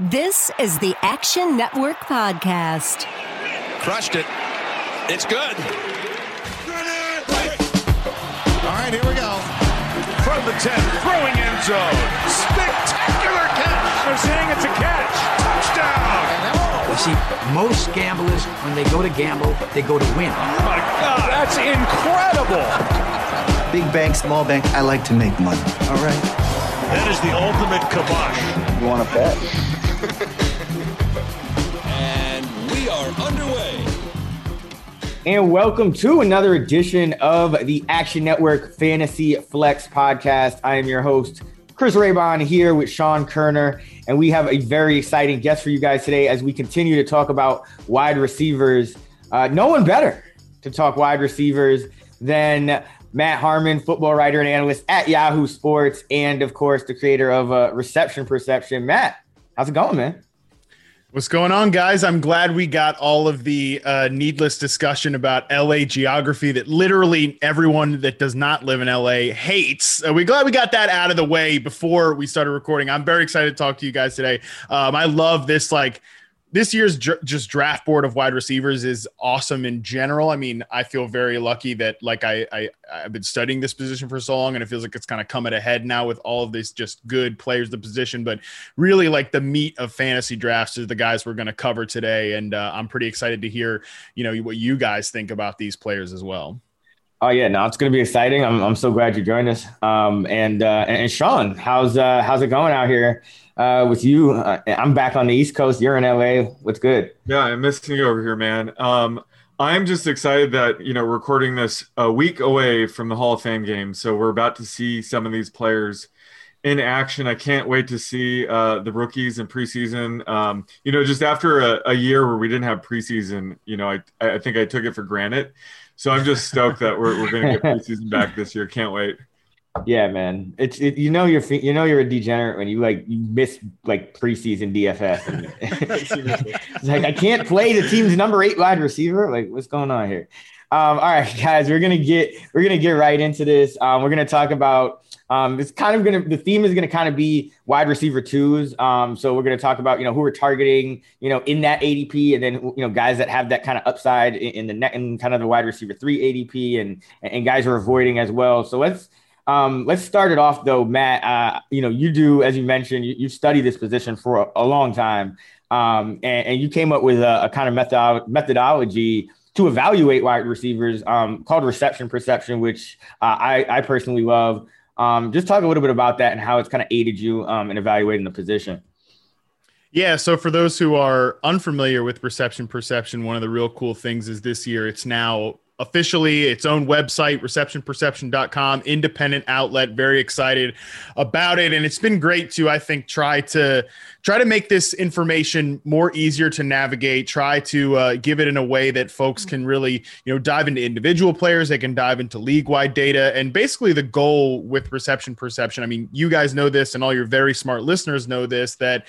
This is the Action Network Podcast. Crushed it. It's good. All right, here we go. From the 10, throwing end zone. Spectacular catch. They're saying it's a catch. Touchdown. You see, most gamblers, when they go to gamble, they go to win. Oh my God, that's incredible. Big bank, small bank, I like to make money. All right. That is the ultimate kibosh. You want to bet? And welcome to another edition of the Action Network Fantasy Flex Podcast. I am your host, Chris Raybon, here with Sean Koerner. and we have a very exciting guest for you guys today as we continue to talk about wide receivers. Uh, no one better to talk wide receivers than Matt Harmon, football writer and analyst at Yahoo Sports, and of course, the creator of uh, Reception Perception. Matt, how's it going, man? What's going on, guys? I'm glad we got all of the uh, needless discussion about LA geography that literally everyone that does not live in LA hates. Uh, we're glad we got that out of the way before we started recording. I'm very excited to talk to you guys today. Um, I love this like this year's dr- just draft board of wide receivers is awesome in general. I mean, I feel very lucky that like I, I I've been studying this position for so long, and it feels like it's kind of coming ahead now with all of these just good players the position. But really, like the meat of fantasy drafts is the guys we're going to cover today, and uh, I'm pretty excited to hear you know what you guys think about these players as well. Oh yeah, no, it's going to be exciting. I'm, I'm so glad you joined us. Um, and uh, and Sean, how's uh, how's it going out here? Uh, with you. Uh, I'm back on the East Coast. You're in LA. What's good? Yeah, I'm missing you over here, man. Um, I'm just excited that you know recording this a week away from the Hall of Fame game, so we're about to see some of these players in action. I can't wait to see uh, the rookies in preseason. Um, you know, just after a, a, year where we didn't have preseason, you know, I I think I took it for granted. So I'm just stoked that we're we're going to get preseason back this year. Can't wait. Yeah, man. It's it, you know you're you know you're a degenerate when you like you miss like preseason DFS. it's like I can't play the team's number eight wide receiver. Like what's going on here? Um, all right, guys, we're gonna get we're gonna get right into this. Um, we're gonna talk about um, it's kind of gonna the theme is gonna kind of be wide receiver twos. Um, so we're gonna talk about you know who we're targeting, you know, in that ADP, and then you know guys that have that kind of upside in, in the net and kind of the wide receiver three ADP, and and guys are avoiding as well. So let's um, let's start it off though, Matt. Uh, you know, you do, as you mentioned, you, you study this position for a, a long time, um, and, and, you came up with a, a kind of method, methodology to evaluate wide receivers um, called reception perception, which uh, I, I, personally love. Um, just talk a little bit about that and how it's kind of aided you um, in evaluating the position. Yeah. So for those who are unfamiliar with reception perception, one of the real cool things is this year it's now officially its own website receptionperception.com independent outlet very excited about it. And it's been great to i think try to try to make this information more easier to navigate try to uh, give it in a way that folks can really you know dive into individual players. They can dive into league wide data. And basically the goal with reception perception i mean you guys know this and all your very smart listeners know this that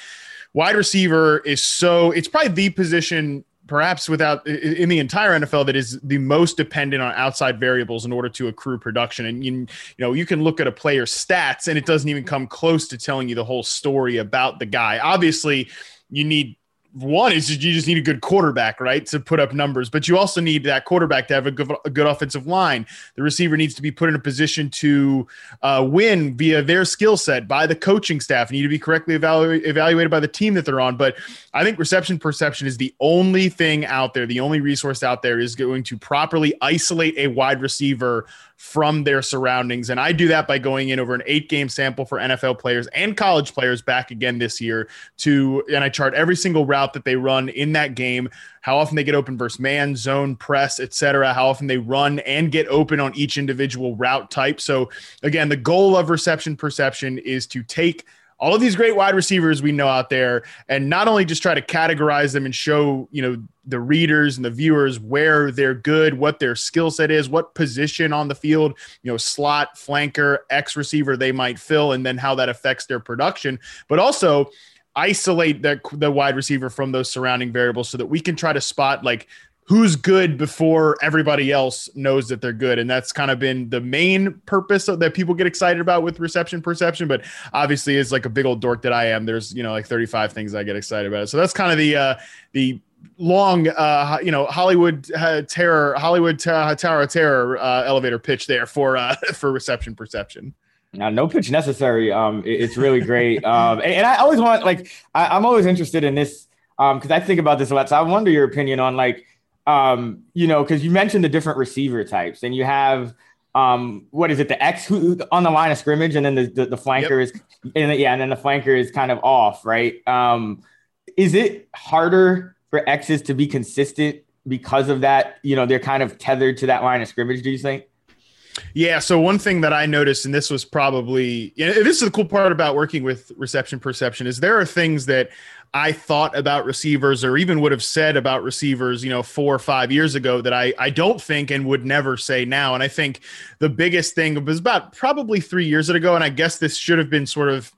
wide receiver is so it's probably the position perhaps without in the entire NFL that is the most dependent on outside variables in order to accrue production. And you, you know, you can look at a player's stats and it doesn't even come close to telling you the whole story about the guy. Obviously, you need one is you just need a good quarterback, right, to put up numbers. But you also need that quarterback to have a good, a good offensive line. The receiver needs to be put in a position to uh, win via their skill set by the coaching staff. Need to be correctly evalu- evaluated by the team that they're on. But I think reception perception is the only thing out there. The only resource out there is going to properly isolate a wide receiver from their surroundings. And I do that by going in over an eight game sample for NFL players and college players back again this year to, and I chart every single route that they run in that game, how often they get open versus man, zone, press, etc., how often they run and get open on each individual route type. So again, the goal of reception perception is to take all of these great wide receivers we know out there and not only just try to categorize them and show you know the readers and the viewers where they're good what their skill set is what position on the field you know slot flanker x receiver they might fill and then how that affects their production but also isolate the, the wide receiver from those surrounding variables so that we can try to spot like who's good before everybody else knows that they're good and that's kind of been the main purpose of, that people get excited about with reception perception but obviously is like a big old dork that i am there's you know like 35 things i get excited about so that's kind of the uh the long uh you know hollywood uh, terror hollywood uh, tower terror uh, elevator pitch there for uh for reception perception now, no pitch necessary. Um, it, it's really great. Um, and, and I always want like I, I'm always interested in this um because I think about this a lot. So I wonder your opinion on like um, you know, because you mentioned the different receiver types, and you have um, what is it, the X who on the line of scrimmage, and then the the, the flanker yep. is, and yeah, and then the flanker is kind of off, right? Um, is it harder for X's to be consistent because of that? You know, they're kind of tethered to that line of scrimmage. Do you think? Yeah. So one thing that I noticed, and this was probably, you know, this is the cool part about working with reception perception, is there are things that I thought about receivers or even would have said about receivers, you know, four or five years ago that I, I don't think and would never say now. And I think the biggest thing was about probably three years ago. And I guess this should have been sort of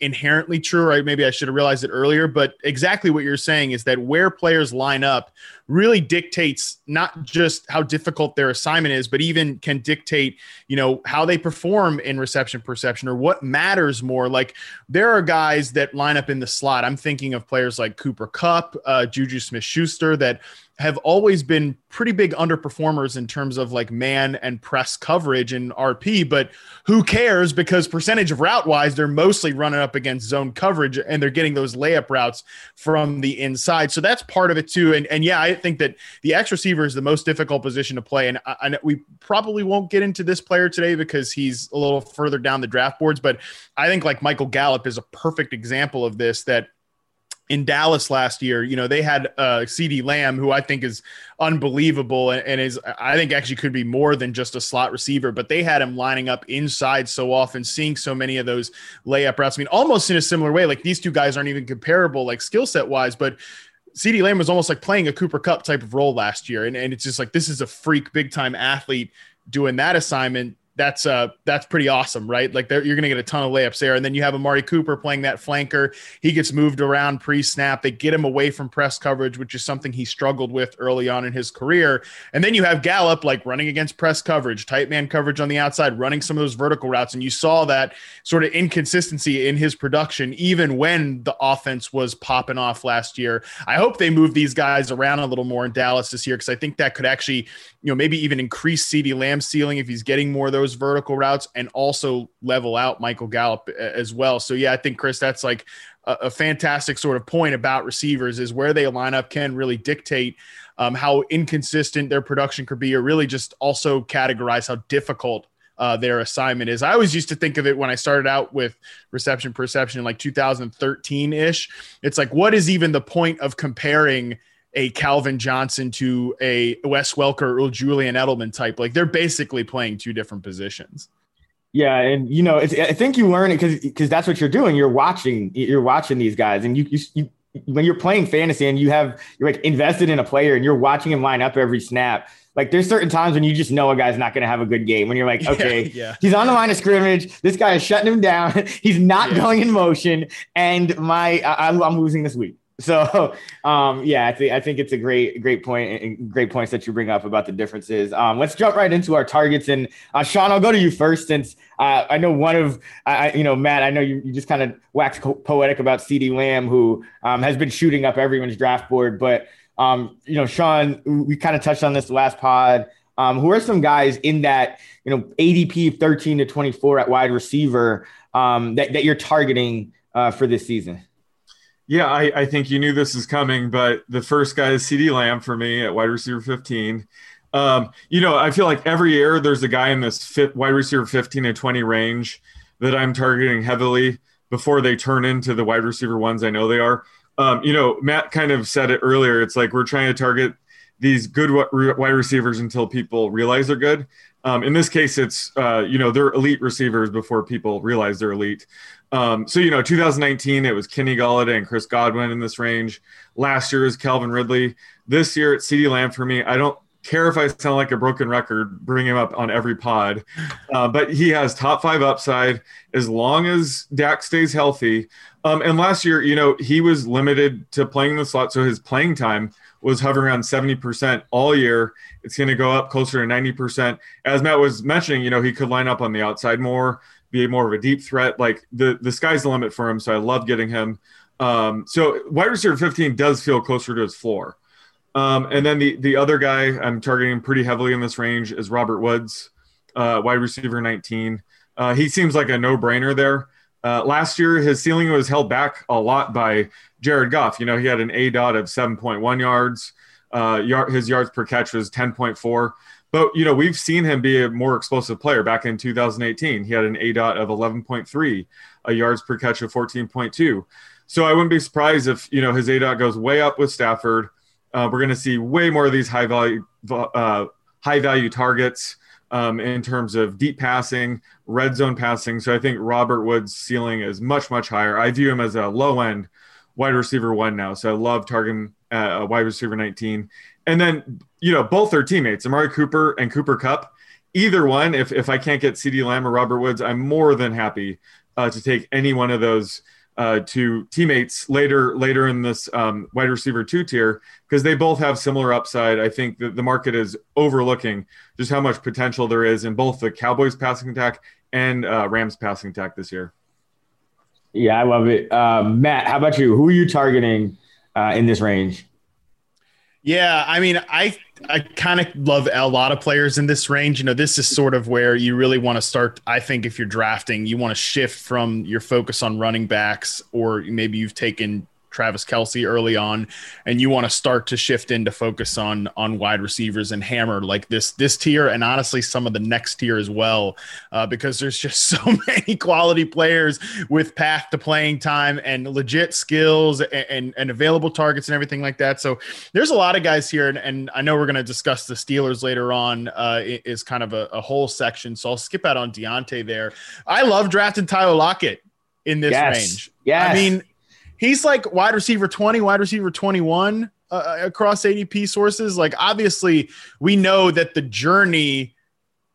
inherently true, right? Maybe I should have realized it earlier, but exactly what you're saying is that where players line up really dictates not just how difficult their assignment is, but even can dictate, you know, how they perform in reception perception or what matters more. Like there are guys that line up in the slot. I'm thinking of players like Cooper Kupp, uh, Juju Smith Schuster that have always been pretty big underperformers in terms of like man and press coverage and RP, but who cares because percentage of route wise, they're mostly running up against zone coverage and they're getting those layup routes from the inside. So that's part of it too. And, and yeah, I think that the X receiver is the most difficult position to play. And I, I, we probably won't get into this player today because he's a little further down the draft boards, but I think like Michael Gallup is a perfect example of this that in Dallas last year, you know, they had uh, CeeDee Lamb, who I think is unbelievable and, and, is, I think, actually could be more than just a slot receiver, but they had him lining up inside so often, seeing so many of those layup routes. I mean, almost in a similar way, like these two guys aren't even comparable, like skill set wise, but CeeDee Lamb was almost like playing a Cooper Kupp type of role last year. And, and it's just like, this is a freak big time athlete doing that assignment that's uh that's pretty awesome, right? Like you're going to get a ton of layups there, and then you have Amari Cooper playing that flanker. He gets moved around pre-snap. They get him away from press coverage, which is something he struggled with early on in his career. And then you have Gallup like running against press coverage, tight man coverage on the outside, running some of those vertical routes, and you saw that sort of inconsistency in his production, even when the offense was popping off last year. I hope they move these guys around a little more in Dallas this year because I think that could actually, you know, maybe even increase CeeDee Lamb's ceiling if he's getting more of those those vertical routes and also level out Michael Gallup as well. So yeah, I think Chris, that's like a, a fantastic sort of point about receivers is where they line up can really dictate um, how inconsistent their production could be, or really just also categorize how difficult uh, their assignment is. I always used to think of it when I started out with reception perception in like 2013 ish. It's like, what is even the point of comparing a Calvin Johnson to a Wes Welker or Julian Edelman type. Like they're basically playing two different positions. Yeah, and you know, I think you learn it because because that's what you're doing. You're watching, you're watching these guys, and you, you you when you're playing fantasy and you have you're like invested in a player and you're watching him line up every snap. Like there's certain times when you just know a guy's not going to have a good game. When you're like, okay, yeah, yeah. he's on the line of scrimmage. This guy is shutting him down. he's not yeah. going in motion, and my I, I'm losing this week. So, um, yeah, I think I think it's a great great point and great points that you bring up about the differences. Um, let's jump right into our targets. And uh, Sean, I'll go to you first, since uh, I know one of I, you know Matt. I know you, you just kind of waxed poetic about CeeDee Lamb, who um, has been shooting up everyone's draft board. But um, you know, Sean, we kind of touched on this last pod. Um, who are some guys in that you know ADP 13 to 24 at wide receiver um, that that you're targeting uh, for this season? Yeah, I, I think you knew this is coming, but the first guy is CeeDee Lamb for me at wide receiver 15. Um, you know, I feel like every year there's a guy in this fit wide receiver 15 and 20 range that I'm targeting heavily before they turn into the wide receiver ones I know they are. Um, you know, Matt kind of said it earlier. It's like we're trying to target these good wide receivers until people realize they're good. Um, in this case, it's uh, you know they're elite receivers before people realize they're elite. Um, so you know, 2019 it was Kenny Golladay and Chris Godwin in this range. Last year is Calvin Ridley. This year it's CeeDee Lamb for me. I don't care if I sound like a broken record, bring him up on every pod. Uh, but he has top five upside as long as Dak stays healthy. Um, and last year, you know, he was limited to playing the slot, so his playing time was hovering around 70% all year. It's going to go up closer to 90%. As Matt was mentioning, you know, he could line up on the outside more, be more of a deep threat. Like the, the sky's the limit for him. So I love getting him. Um, so wide receiver 15 does feel closer to his floor. Um, and then the, the other guy I'm targeting pretty heavily in this range is Robert Woods, uh, wide receiver 19. Uh, he seems like a no brainer there. Uh, last year, his ceiling was held back a lot by Jared Goff. You know, he had an A dot of 7.1 yards. Uh, yard, his yards per catch was 10.4. But, you know, we've seen him be a more explosive player back in 2018. He had an A dot of 11.3, a yards per catch of 14.2. So I wouldn't be surprised if, you know, his A dot goes way up with Stafford. Uh, we're going to see way more of these high value, uh, high value targets um, in terms of deep passing, red zone passing. So I think Robert Woods' ceiling is much, much higher. I view him as a low end wide receiver one now. So I love targeting uh, wide receiver 19. And then, you know, both their teammates, Amari Cooper and Cooper Kupp, Either one, if, if I can't get CeeDee Lamb or Robert Woods, I'm more than happy uh, to take any one of those uh, teammates later later in this um, wide receiver two tier because they both have similar upside. I think that the market is overlooking just how much potential there is in both the Cowboys passing attack and uh, Rams passing attack this year. Yeah, I love it. Uh, Matt, how about you? Who are you targeting uh, in this range? Yeah, I mean, I I kind of love a lot of players in this range. You know, this is sort of where you really want to start. I think if you're drafting, you want to shift from your focus on running backs, or maybe you've taken Travis Kelce early on, and you want to start to shift into focus on on wide receivers and hammer like this this tier, and honestly some of the next tier as well, uh, because there's just so many quality players with path to playing time and legit skills and, and, and available targets and everything like that. So there's a lot of guys here, and, and I know we're going to discuss the Steelers later on. Uh, is kind of a, a whole section, so I'll skip out on Diontae there. I love drafting Tyler Lockett in this yes. range. Yeah, I mean he's like wide receiver 20, wide receiver 21 uh, uh across ADP sources. Like, obviously, we know that the journey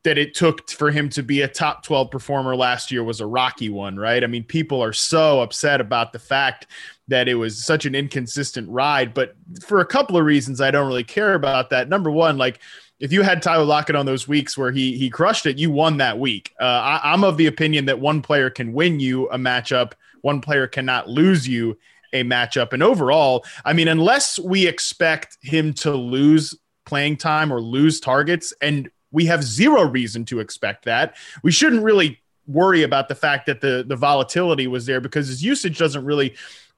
that it took for him to be a top 12 performer last year was a rocky one, right? I mean, people are so upset about the fact that it was such an inconsistent ride, but for a couple of reasons, I don't really care about that. Number one, like, if you had Tyler Lockett on those weeks where he he crushed it, you won that week. Uh, I, I'm of the opinion that one player can win you a matchup one player cannot lose you a matchup. And overall, I mean, unless we expect him to lose playing time or lose targets, and we have zero reason to expect that, we shouldn't really worry about the fact that the the volatility was there because his usage doesn't really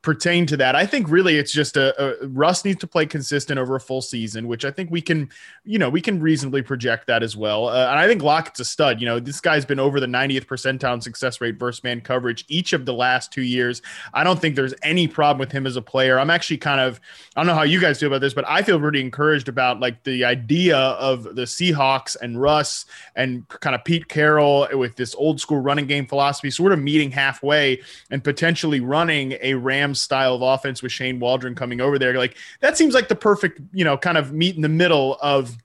pertain to that. I think really it's just a, a, Russ needs to play consistent over a full season, which I think we can, you know, we can reasonably project that as well. Uh, and I think Lockett's a stud. You know, this guy's been over the 90th percentile success rate versus man coverage each of the last two years. I don't think there's any problem with him as a player. I'm actually kind of, I don't know how you guys feel about this, but I feel pretty encouraged about like the idea of the Seahawks and Russ and kind of Pete Carroll with this old school running game philosophy, sort of meeting halfway and potentially running a Ram Rams style of offense with Shane Waldron coming over there. Like that seems like the perfect, you know, kind of meet in the middle of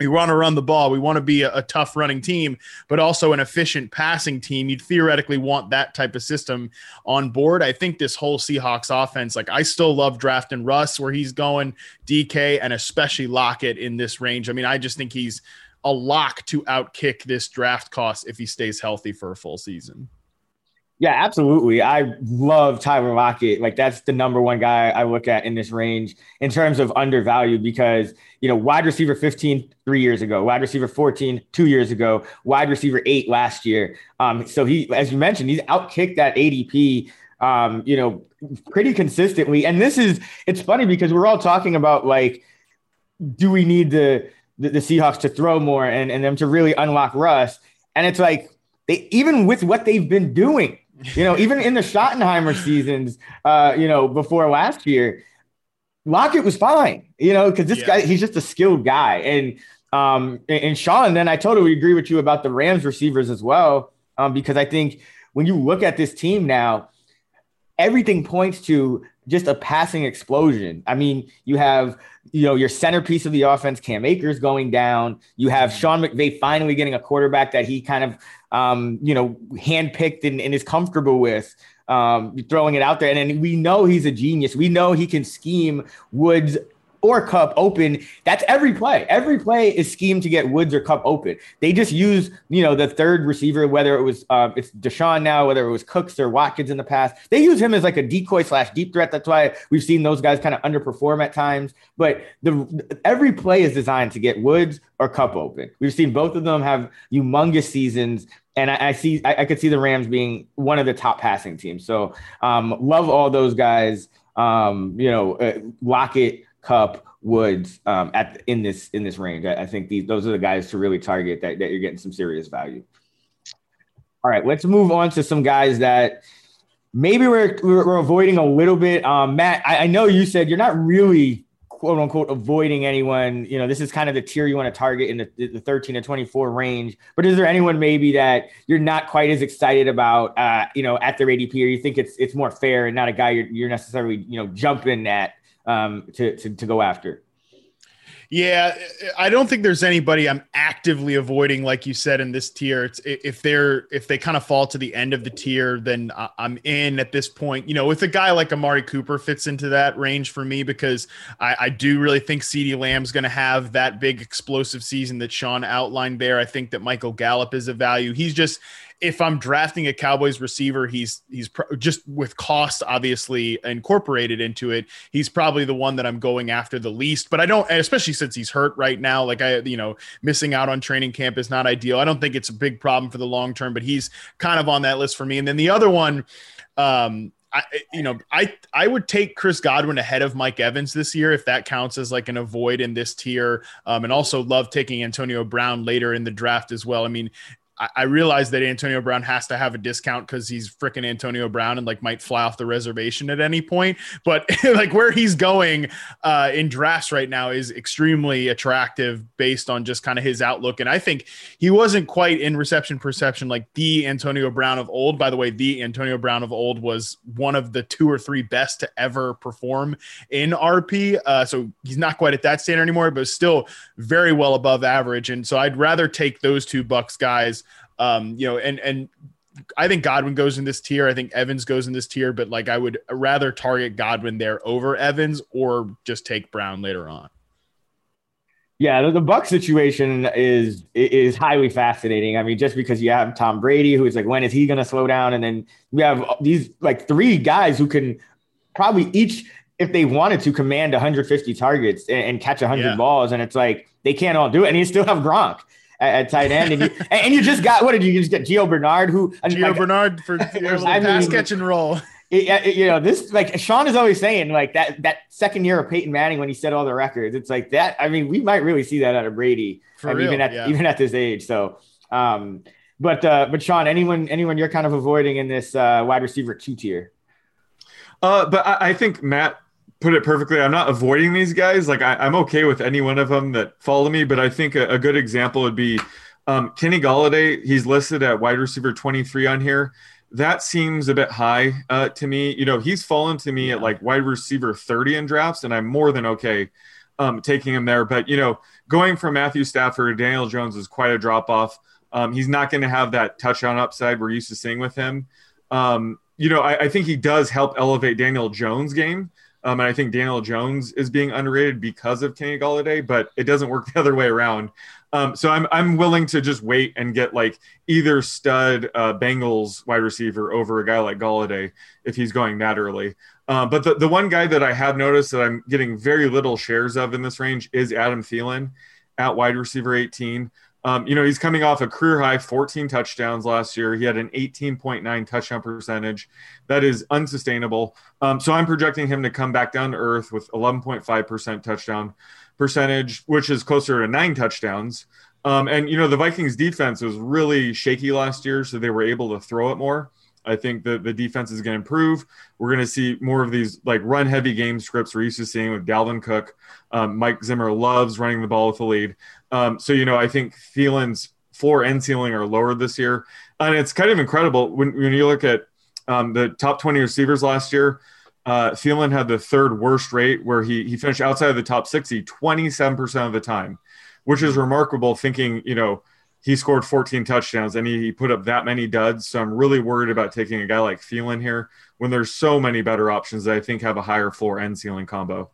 we want to run the ball. We want to be a, a, tough running team, but also an efficient passing team. You'd theoretically want that type of system on board. I think this whole Seahawks offense, like I still love drafting Russ where he's going, DK, and especially Lockett in this range. I mean, I just think he's a lock to outkick this draft cost if he stays healthy for a full season. Yeah, absolutely. I love Tyler Lockett. Like that's the number one guy I look at in this range in terms of undervalued because, you know, wide receiver 15 three years ago, wide receiver 14 two years ago, wide receiver eight last year. Um, so he, as you mentioned, he's outkicked that ADP, um, you know, pretty consistently. And this is, it's funny because we're all talking about like, do we need the, the, the Seahawks to throw more and, and them to really unlock Russ? And it's like, they, even with what they've been doing, you know, even in the Schottenheimer seasons, uh, you know, before last year, Lockett was fine, you know, because this yeah. guy, he's just a skilled guy. And um, and Sean, then I totally agree with you about the Rams receivers as well. Um, because I think when you look at this team now, everything points to just a passing explosion. I mean, you have you know your centerpiece of the offense, Cam Akers, going down. You have Sean McVay finally getting a quarterback that he kind of um, you know handpicked and, and is comfortable with um, throwing it out there. And, and we know he's a genius. We know he can scheme Woods or Kupp open. That's every play. Every play is schemed to get Woods or Kupp open. They just use, you know, the third receiver, whether it was uh, it's DeSean now, whether it was Cooks or Watkins in the past. They use him as like a decoy slash deep threat. That's why we've seen those guys kind of underperform at times. But the every play is designed to get Woods or Kupp open. We've seen both of them have humongous seasons. And I, I see, I, I, could see the Rams being one of the top passing teams. So, um, love all those guys. Um, you know, uh, Lockett, Kupp, Woods um, at in this in this range. I, I think these those are the guys to really target that, that you're getting some serious value. All right, let's move on to some guys that maybe we're we're, avoiding a little bit. Um, Matt, I, I know you said you're not really quote unquote avoiding anyone. You know, this is kind of the tier you want to target in the, the 13 to 24 range. But is there anyone maybe that you're not quite as excited about, uh, you know, at their ADP, or you think it's it's more fair and not a guy you're, you're necessarily you know jumping at um, to, to, to go after. Yeah, I don't think there's anybody I'm actively avoiding, like you said in this tier. It's if they're if they kind of fall to the end of the tier, then I'm in at this point. You know, with a guy like Amari Cooper fits into that range for me because I, I do really think CeeDee Lamb's going to have that big explosive season that Sean outlined there. I think that Michael Gallup is a value. He's just if I'm drafting a Cowboys receiver, he's he's just with cost obviously incorporated into it. He's probably the one that I'm going after the least. But I don't, especially since he's hurt right now. Like I, you know, missing out on training camp is not ideal. I don't think it's a big problem for the long term, but he's kind of on that list for me. And then the other one, um, I, you know, I I would take Chris Godwin ahead of Mike Evans this year if that counts as like an avoid in this tier, um, and also love taking Antonio Brown later in the draft as well. I mean, I, realize that Antonio Brown has to have a discount because he's freaking Antonio Brown and like might fly off the reservation at any point. But like where he's going uh, in drafts right now is extremely attractive based on just kind of his outlook. And I think he wasn't quite in reception perception like the Antonio Brown of old. By the way, the Antonio Brown of old was one of the two or three best to ever perform in RP. Uh, so he's not quite at that standard anymore, but still very well above average. And so I'd rather take those two Bucks guys um, you know, and and I think Godwin goes in this tier. I think Evans goes in this tier, but like I would rather target Godwin there over Evans or just take Brown later on. Yeah, the, the Buck situation is is highly fascinating. I mean, just because you have Tom Brady, who's like, when is he going to slow down? And then we have these like three guys who can probably each, if they wanted to, command 150 targets and, and catch 100 yeah. balls. And it's like they can't all do it. And you still have Gronk at, at tight end, and you and you just got what did you, just get? Gio Bernard, who Gio like, Bernard for your I pass mean, catch and roll. It, it, you know this like Sean is always saying like that that second year of Peyton Manning when he set all the records. It's like that. I mean, we might really see that out of Brady, um, even at yeah. even at this age. So, um, but uh, but Sean, anyone anyone you're kind of avoiding in this uh, wide receiver two tier? Uh, but I, I think Matt put it perfectly. I'm not avoiding these guys. Like I, am okay with any one of them that follow me, but I think a, a good example would be um, Kenny Golladay. He's listed at wide receiver 23 on here. That seems a bit high uh, to me. You know, he's fallen to me at like wide receiver 30 in drafts, and I'm more than okay um, taking him there. But you know, going from Matthew Stafford to Daniel Jones is quite a drop off. Um, he's not going to have that touchdown upside we're used to seeing with him. Um, you know, I, I, think he does help elevate Daniel Jones' game. Um, and I think Daniel Jones is being underrated because of Kenny Golladay, but it doesn't work the other way around. Um, so I'm I'm willing to just wait and get like either stud uh, Bengals wide receiver over a guy like Golladay if he's going that early. Uh, but the, the one guy that I have noticed that I'm getting very little shares of in this range is Adam Thielen at wide receiver 18. Um, you know, he's coming off a career high 14 touchdowns last year. He had an 18.9 touchdown percentage. That is unsustainable. Um, so I'm projecting him to come back down to earth with 11.5% touchdown percentage, which is closer to nine touchdowns. Um, and, you know, the Vikings defense was really shaky last year, so they were able to throw it more. I think that the defense is going to improve. We're going to see more of these like run heavy game scripts we're used to seeing with Dalvin Cook. Um, Mike Zimmer loves running the ball with the lead. Um, so, you know, I think Thielen's floor and ceiling are lower this year. And it's kind of incredible when, when you look at um, the top 20 receivers last year, uh, Thielen had the third worst rate where he, he finished outside of the top 60 27% of the time, which is remarkable thinking, you know, he scored 14 touchdowns and he, he put up that many duds. So I'm really worried about taking a guy like Thielen here when there's so many better options that I think have a higher floor and ceiling combo.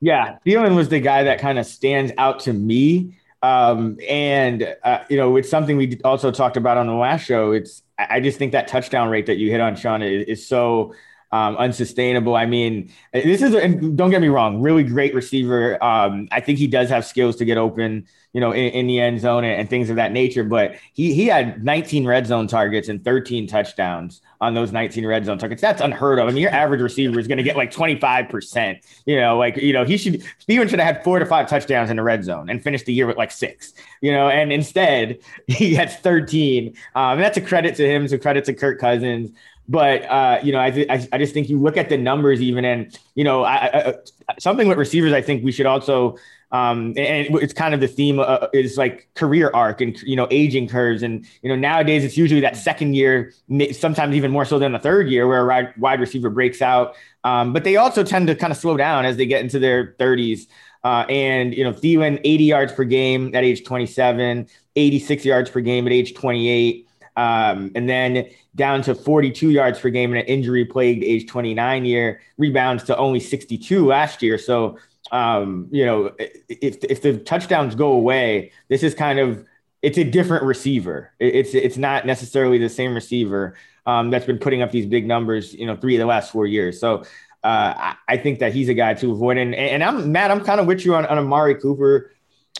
Yeah, Thielen was the guy that kind of stands out to me. Um, and uh, you know, it's something we also talked about on the last show. It's I just think that touchdown rate that you hit on, Sean, is, is so um, unsustainable. I mean, this is, and don't get me wrong, really great receiver. Um, I think he does have skills to get open, you know, in, in the end zone and, and, things of that nature. But he he had 19 red zone targets and 13 touchdowns on those 19 red zone targets. That's unheard of. I mean, your average receiver is going to get like 25%. You know, like you know, he should Steven should have had four to five touchdowns in the red zone and finished the year with like six. You know, and instead he had 13. Um, that's a credit to him. A credit to Kirk Cousins. But uh, you know, I, th- I, I just think you look at the numbers even, and you know, I, I, something with receivers. I think we should also, um, and it's kind of the theme uh, is like career arc and you know aging curves, and you know nowadays it's usually that second year, sometimes even more so than the third year, where a wide receiver breaks out. Um, but they also tend to kind of slow down as they get into their 30s. Uh, and you know, Thielen 80 yards per game at age 27, 86 yards per game at age 28. Um, and then down to 42 yards per game in an injury plagued age 29 year, rebounds to only 62 last year. So, um, you know, if, if the touchdowns go away, this is kind of, it's a different receiver. It's, it's not necessarily the same receiver um, that's been putting up these big numbers, you know, three of the last four years. So, uh, I think that he's a guy to avoid. And, and I'm Matt, I'm kind of with you on, on Amari Cooper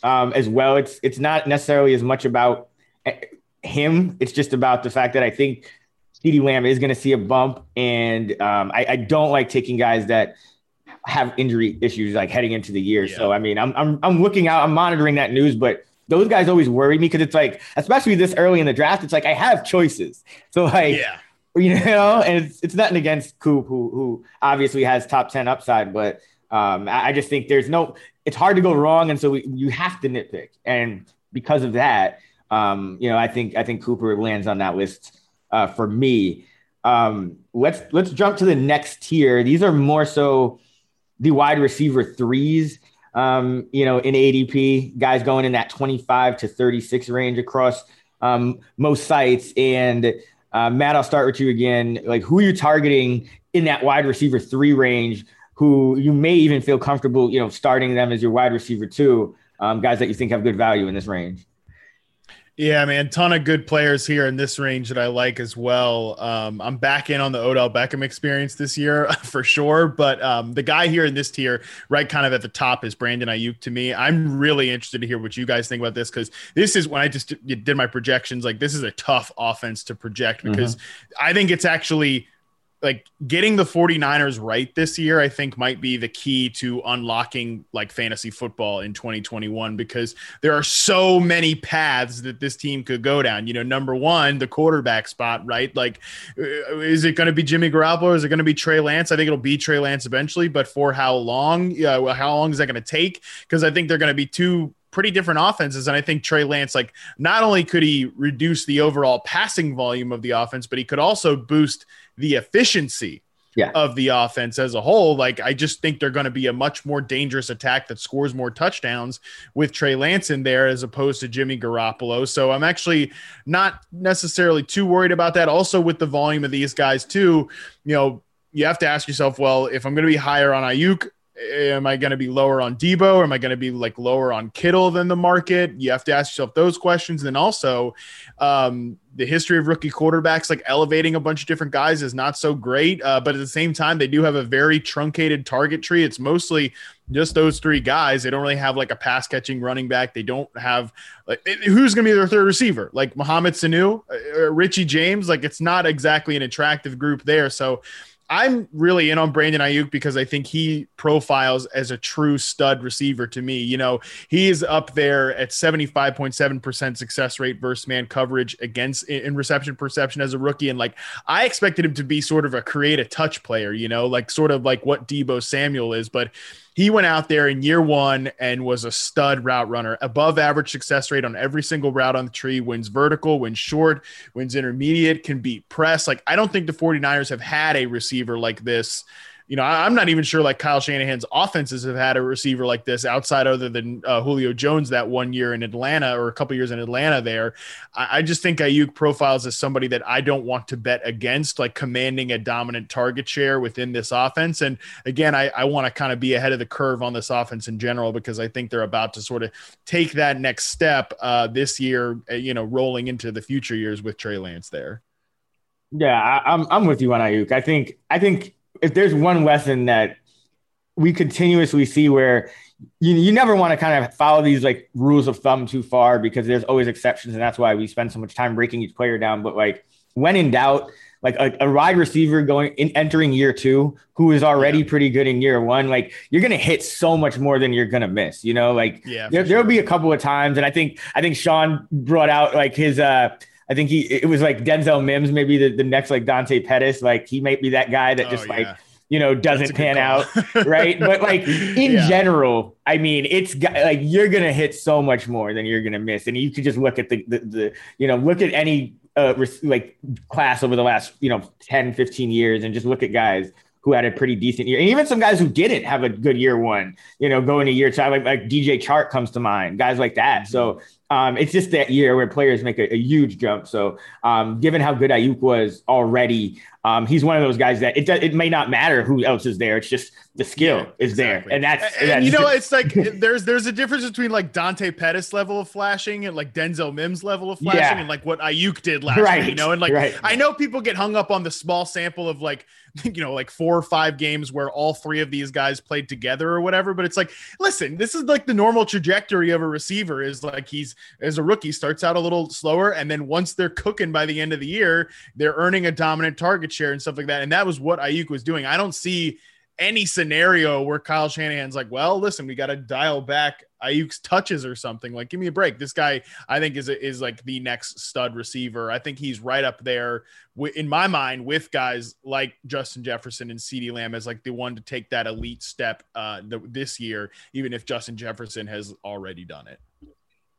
um, as well. It's, it's not necessarily as much about him. It's just about the fact that I think CeeDee Lamb is going to see a bump, and um, I, I, don't like taking guys that have injury issues like heading into the year. Yeah. So I mean, I'm, I'm I'm looking out, I'm monitoring that news, but those guys always worry me because it's like, especially this early in the draft, it's like I have choices. So like, yeah. you know, and it's, it's nothing against Coop, who who obviously has top ten upside, but um, I, I just think there's no, it's hard to go wrong, and so we, you have to nitpick, and because of that um, you know, I think I think Cooper lands on that list uh, for me. Um, let's let's jump to the next tier. These are more so the wide receiver threes. Um, you know, in ADP, guys going in that 25 to 36 range across um, most sites. And uh, Matt, I'll start with you again. Like, who are you targeting in that wide receiver three range? Who you may even feel comfortable, you know, starting them as your wide receiver two, um, guys that you think have good value in this range. Yeah, man, ton of good players here in this range that I like as well. Um, I'm back in on the Odell Beckham experience this year for sure, but um, the guy here in this tier, right, kind of at the top, is Brandon Aiyuk To me, I'm really interested to hear what you guys think about this because this is when I just did my projections. Like, this is a tough offense to project because mm-hmm. I think it's actually like getting the 49ers right this year i think might be the key to unlocking like fantasy football in 2021 because there are so many paths that this team could go down. You know number one the quarterback spot right? Like uh, is it going to be jimmy garoppolo? Is it going to be trey lance? I think it'll be trey lance eventually but for how long? Uh, how long is that going to take? Because i think they're going to be two pretty different offenses. And I think Trey Lance, like, not only could he reduce the overall passing volume of the offense, but he could also boost the efficiency yeah. of the offense as a whole. Like, I just think they're going to be a much more dangerous attack that scores more touchdowns with Trey Lance in there as opposed to Jimmy Garoppolo. So I'm actually not necessarily too worried about that. Also, with the volume of these guys, too, you know, you have to ask yourself, well, if I'm going to be higher on Aiyuk, am I going to be lower on Deebo? Or am I going to be like lower on Kittle than the market? You have to ask yourself those questions. And then also, um, the history of rookie quarterbacks, like elevating a bunch of different guys, is not so great. Uh, but at the same time, they do have a very truncated target tree. It's mostly just those three guys. They don't really have like a pass catching running back. They don't have like who's going to be their third receiver, like Mohamed Sanu, uh, Richie James. Like it's not exactly an attractive group there. So I'm really in on Brandon Aiyuk because I think he profiles as a true stud receiver to me. You know, he is up there at 75.7% success rate versus man coverage against in reception perception as a rookie. And like, I expected him to be sort of a create a touch player, you know, like sort of like what Deebo Samuel is, but he went out there in year one and was a stud route runner, above average success rate on every single route on the tree, wins vertical, wins short, wins intermediate, can beat press. Like, I don't think the 49ers have had a receiver like this you know, I, am not even sure like Kyle Shanahan's offenses have had a receiver like this outside other than uh, Julio Jones that one year in Atlanta or a couple years in Atlanta there. I, I, just think Aiyuk profiles as somebody that I don't want to bet against, like commanding a dominant target share within this offense. And again, I, I want to kind of be ahead of the curve on this offense in general because I think they're about to sort of take that next step uh, this year, uh, you know, rolling into the future years with Trey Lance there. Yeah, I, I'm I'm with you on Aiyuk. I think I think if there's one lesson that we continuously see where you, you never want to kind of follow these like rules of thumb too far because there's always exceptions and that's why we spend so much time breaking each player down. But like when in doubt like a, a wide receiver going in entering year two who is already yeah. pretty good in year one like you're gonna hit so much more than you're gonna miss you know? Like yeah there, will be a couple of times and i think i think sean brought out like his uh I think he it was like Denzel Mims, maybe the, the next like Dante Pettis. Like he might be that guy that oh, just yeah. like you know doesn't pan out, right? But like in yeah. general, I mean, it's like you're gonna hit so much more than you're gonna miss, and you could just look at the the, the you know look at any uh, like class over the last you know 10 15 years and just look at guys who had a pretty decent year, and even some guys who didn't have a good year one, you know, going to year two, like, like DJ Chark comes to mind, guys like that. So um, it's just that year where players make a, a huge jump. So, um, given how good Aiyuk was already, um, he's one of those guys that it it may not matter who else is there. It's just the skill yeah, is exactly. there, and that's, and, that's you know it's like there's there's a difference between like Dante Pettis level of flashing and like Denzel Mims level of flashing yeah. and like what Aiyuk did last right. year. You know, and like right. I know people get hung up on the small sample of like you know like four or five games where all three of these guys played together or whatever. But it's like listen, this is like the normal trajectory of a receiver is like he's as a rookie starts out a little slower and then once they're cooking by the end of the year, they're earning a dominant target share and stuff like that. And that was what Aiyuk was doing. I don't see any scenario where Kyle Shanahan's like, well, listen, we got to dial back Aiyuk's touches or something. Like, give me a break. This guy, I think, is is like the next stud receiver. I think he's right up there in my mind with guys like Justin Jefferson and CeeDee Lamb as like the one to take that elite step uh, the, this year, even if Justin Jefferson has already done it.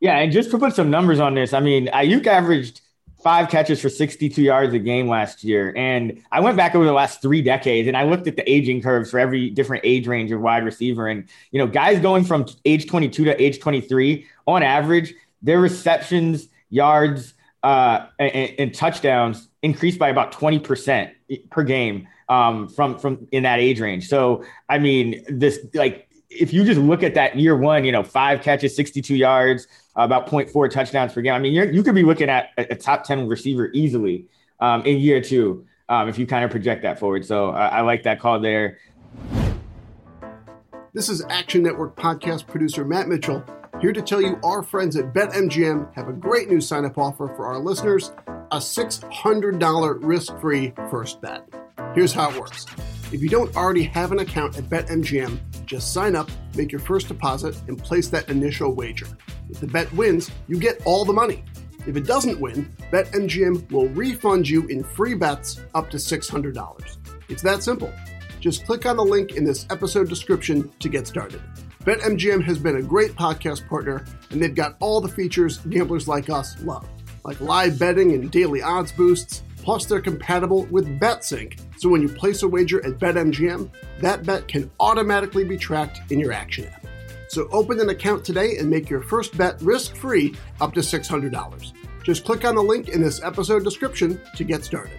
Yeah, and just to put some numbers on this, I mean, Aiyuk averaged five catches for 62 yards a game last year. And I went back over the last three decades and I looked at the aging curves for every different age range of wide receiver. And, you know, guys going from age 22 to age 23, on average, their receptions, yards, uh, and, and touchdowns increased by about 20% per game um, from, from in that age range. So, I mean, this like, if you just look at that year one, you know, five catches, 62 yards, about 0.4 touchdowns per game. I mean, you could be looking at a, a top 10 receiver easily um, in year two um, if you kind of project that forward. So I, I like that call there. This is Action Network podcast producer Matt Mitchell here to tell you our friends at BetMGM have a great new sign up offer for our listeners a $600 risk free first bet. Here's how it works if you don't already have an account at BetMGM, just sign up, make your first deposit, and place that initial wager. If the bet wins, you get all the money. If it doesn't win, BetMGM will refund you in free bets up to $600. It's that simple. Just click on the link in this episode description to get started. BetMGM has been a great podcast partner, and they've got all the features gamblers like us love, like live betting and daily odds boosts. Plus, they're compatible with BetSync, so when you place a wager at BetMGM, that bet can automatically be tracked in your action app. So open an account today and make your first bet risk free up to $600. Just click on the link in this episode description to get started.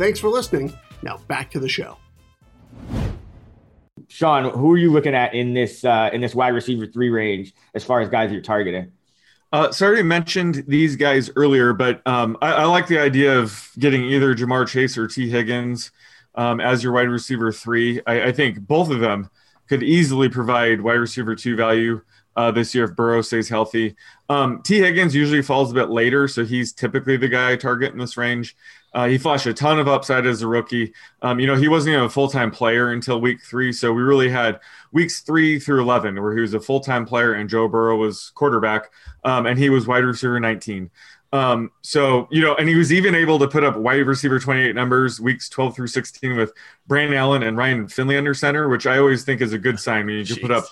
Thanks for listening. Now back to the show. Sean, who are you looking at in this uh, in this wide receiver three range as far as guys you're targeting? Uh, so I already mentioned these guys earlier, but um, I, I, like the idea of getting either Ja'Marr Chase or Tee Higgins um, as your wide receiver three. I, I, think both of them could easily provide wide receiver two value uh, this year if Burrow stays healthy. Um, Tee Higgins usually falls a bit later, so he's typically the guy I target in this range. Uh, he flashed a ton of upside as a rookie. Um, you know, he wasn't even a full time player until week three. So we really had weeks three through 11 where he was a full time player and Joe Burrow was quarterback um, and he was wide receiver 19. Um, so, you know, and he was even able to put up wide receiver 28 numbers weeks 12 through 16 with Brandon Allen and Ryan Finley under center, which I always think is a good sign when you can put up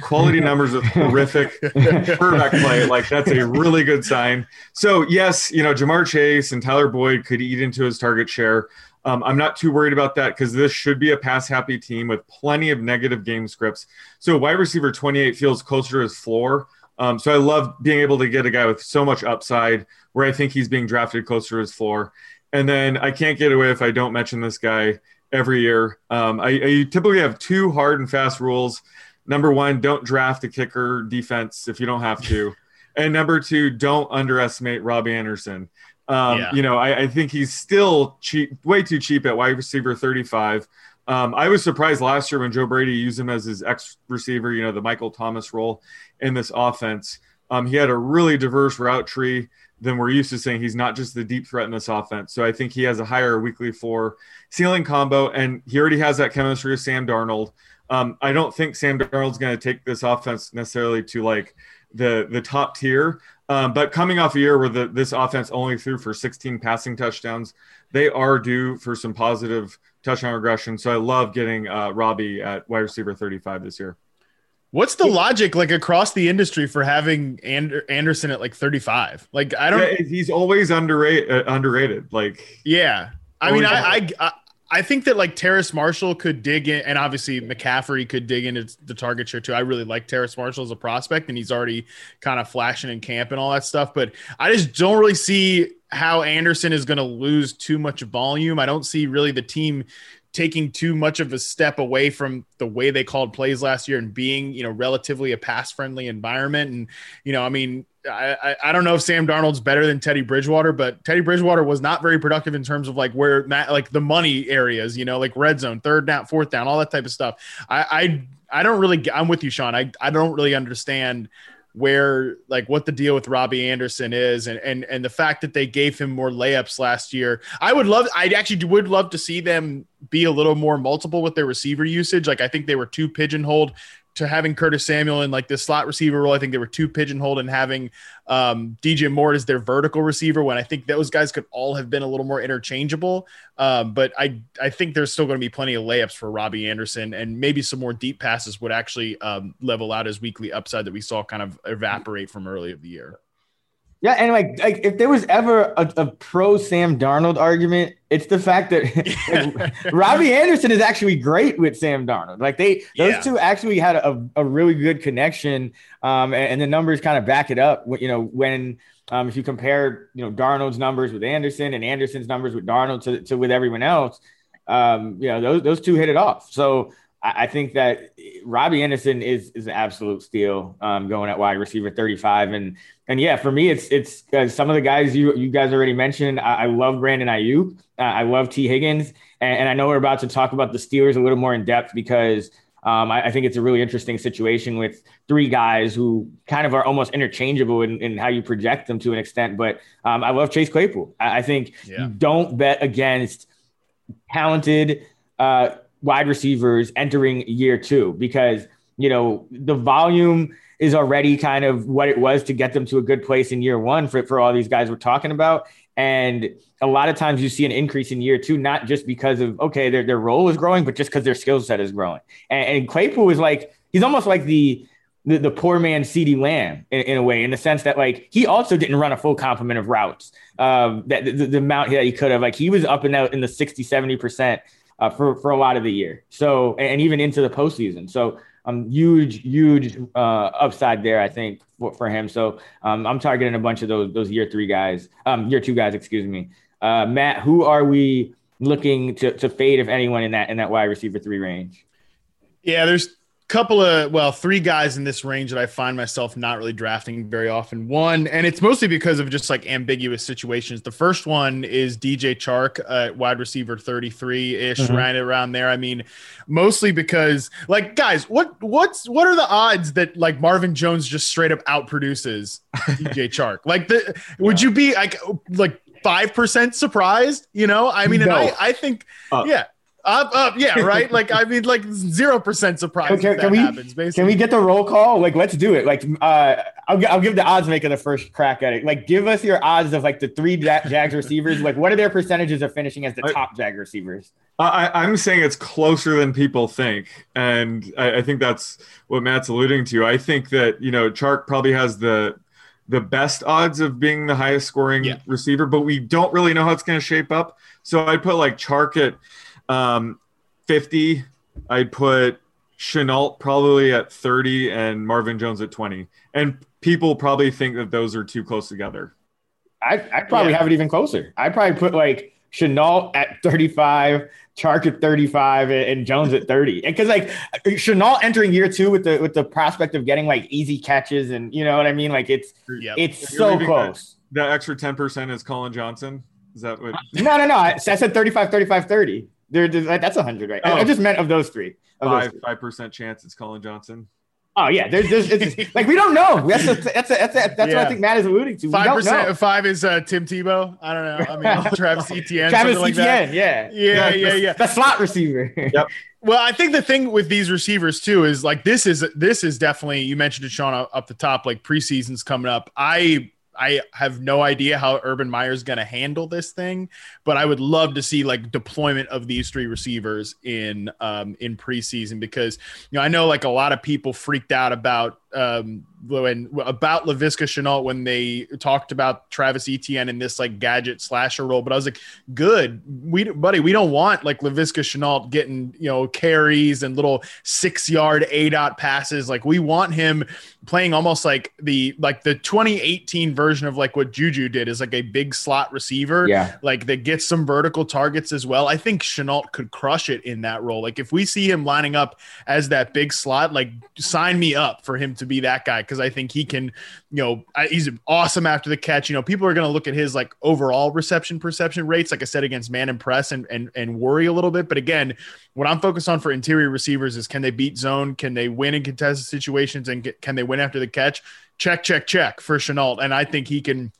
quality numbers with horrific quarterback play. Like that's a really good sign. So, yes, you know, Ja'Marr Chase and Tyler Boyd could eat into his target share. Um, I'm not too worried about that because this should be a pass happy team with plenty of negative game scripts. So, wide receiver 28 feels closer to his floor. Um, so I love being able to get a guy with so much upside where I think he's being drafted closer to his floor. And then I can't get away if I don't mention this guy every year. Um, I, I, typically have two hard and fast rules. Number one, don't draft a kicker defense if you don't have to. and number two, don't underestimate Robbie Anderson. Um, yeah. You know, I, I, think he's still cheap, way too cheap at wide receiver 35. Um, I was surprised last year when Joe Brady used him as his X receiver, you know, the Michael Thomas role in this offense. Um, he had a really diverse route tree than we're used to seeing. He's not just the deep threat in this offense. So I think he has a higher weekly four ceiling combo, and he already has that chemistry with Sam Darnold. Um, I don't think Sam Darnold's going to take this offense necessarily to like the the top tier. Um, but coming off a year where the, this offense only threw for 16 passing touchdowns, they are due for some positive touchdown regression. So I love getting uh, Robbie at wide receiver 35 this year. What's the logic like across the industry for having and- Anderson at like 35? Like I don't yeah, he's always underrated uh, underrated like Yeah. I mean I, I I think that like Terrace Marshall could dig in, and obviously McCaffrey could dig into the target share too. I really like Terrace Marshall as a prospect, and he's already kind of flashing in camp and all that stuff. But I just don't really see how Anderson is going to lose too much volume. I don't see really the team taking too much of a step away from the way they called plays last year and being, you know, relatively a pass friendly environment. And, you know, I mean, I, I don't know if Sam Darnold's better than Teddy Bridgewater, but Teddy Bridgewater was not very productive in terms of like where like the money areas, you know, like red zone, third down, fourth down, all that type of stuff. I I, I don't really I'm with you, Sean. I, I don't really understand where like what the deal with Robbie Anderson is and and and the fact that they gave him more layups last year. I would love I actually would love to see them be a little more multiple with their receiver usage. Like I think they were too pigeonholed to having Curtis Samuel in like the slot receiver role. I think they were too pigeonholed in having um, DJ Moore as their vertical receiver when I think those guys could all have been a little more interchangeable. Um, but I I think there's still going to be plenty of layups for Robbie Anderson and maybe some more deep passes would actually um, level out his weekly upside that we saw kind of evaporate from early of the year. Yeah, and like, like if there was ever a, a pro Sam Darnold argument, it's the fact that like, Robbie Anderson is actually great with Sam Darnold. Like they, those yeah. two actually had a, a really good connection, um, and, and, the numbers kind of back it up. You know, when um, if you compare, you know, Darnold's numbers with Anderson and Anderson's numbers with Darnold to, to with everyone else, um, you know, those those two hit it off. So I think that Robbie Anderson is is an absolute steal um, going at wide receiver 35. And and yeah, for me, it's it's uh, some of the guys you you guys already mentioned. I, I love Brandon Aiyuk. Uh, I love Tee Higgins, and, and, I know we're about to talk about the Steelers a little more in depth because um, I, I, think it's a really interesting situation with three guys who kind of are almost interchangeable in, in how you project them to an extent. But um, I love Chase Claypool. I, I think yeah. you don't bet against talented. Uh, wide receivers entering year two because you know the volume is already kind of what it was to get them to a good place in year one for, for all these guys we're talking about. And a lot of times you see an increase in year two, not just because of, okay, their, their role is growing, but just because their skill set is growing. And, and, Claypool is like, he's almost like the, the, the poor man CeeDee Lamb in, in, a way, in the sense that like he also didn't run a full complement of routes. Um, that the, the amount that he could have, like he was up and out in the 60, 70% uh, for for a lot of the year. So and even into the postseason. So um, huge, huge uh, upside there, I think, for, for him. So um, I'm targeting a bunch of those those year three guys, um, year two guys, excuse me. Uh, Matt, who are we looking to to fade, if anyone, in that in that wide receiver three range? Yeah, there's couple of well three guys in this range that i find myself not really drafting very often. One and it's mostly because of just like ambiguous situations. The first one is dj chark uh, wide receiver 33-ish Mhm. right around there. I mean mostly because like guys what what's what are the odds that like marvin jones just straight up outproduces dj chark? Like the would you be like like five percent surprised? You know? I mean and i i think Up. yeah up up yeah right like i mean like zero percent surprise. Can, if can that we happens basically can we get the roll call? Like, let's do it. Like, uh, I'll, I'll give the odds maker the first crack at it. Like, give us your odds of like the three Ja- Jags receivers. Like, what are their percentages of finishing as the I- top Jag receivers? I, I'm saying it's closer than people think, and I, I think that's what Matt's alluding to. I think that you know Chark probably has the the best odds of being the highest scoring Yeah. receiver, but we don't really know how it's going to shape up. So I'd put like Chark at um, 50. I'd put Shenault probably at 30 and Marvin Jones at 20. And people probably think that those are too close together. I I probably Yeah. have it even closer. I probably put like Shenault at 35, Chark at 35, and, and Jones at 30. And because like Shenault entering year two with the with the prospect of getting like easy catches and you know what I mean? Like it's Yep. it's so leaving close. That extra 10% is Collin Johnson. Is that what? No, no, no. I, I said 35, 35, 30. There, there- that's 100, right? I, I Oh. just meant of those three. Of those Five three. five percent chance it's Collin Johnson. Oh yeah, there's, there's it's, like we don't know. That's a, that's a, that's a, that's what I think Matt is alluding to. We Five don't percent know. five is uh, Tim Tebow. I don't know. I mean, Travis Etienne, Travis something like that. Etienne, yeah, Yeah, yeah, the, yeah. The slot receiver. Yep. Well, I think the thing with these receivers too is like this is this is definitely you mentioned it, Sean, up up the top. Like preseason's coming up. I I have no idea how Urban Meyer's going to handle this thing, but I would love to see like deployment of these three receivers in um, in preseason because you know I know like a lot of people freaked out about um, when about Laviska Shenault when they talked about Travis Etienne in this like gadget slasher role, but I was like, good, we buddy, we don't want like Laviska Shenault getting you know carries and little six yard aDOT passes. Like we want him playing almost like the like the 2018 version of like what Juju did is like a big slot receiver Yeah. like that gets some vertical targets as well. I think Shenault could crush it in that role. Like if we see him lining up as that big slot, like sign me up for him to be that guy because I think he can, you know, he's awesome after the catch. You know, people are going to look at his like overall reception perception rates, like I said, against man and press and and and worry a little bit. But again, what I'm focused on for interior receivers is can they beat zone? Can they win in contested situations? And can they win after the catch? Check, check, check for Shenault. And I think he can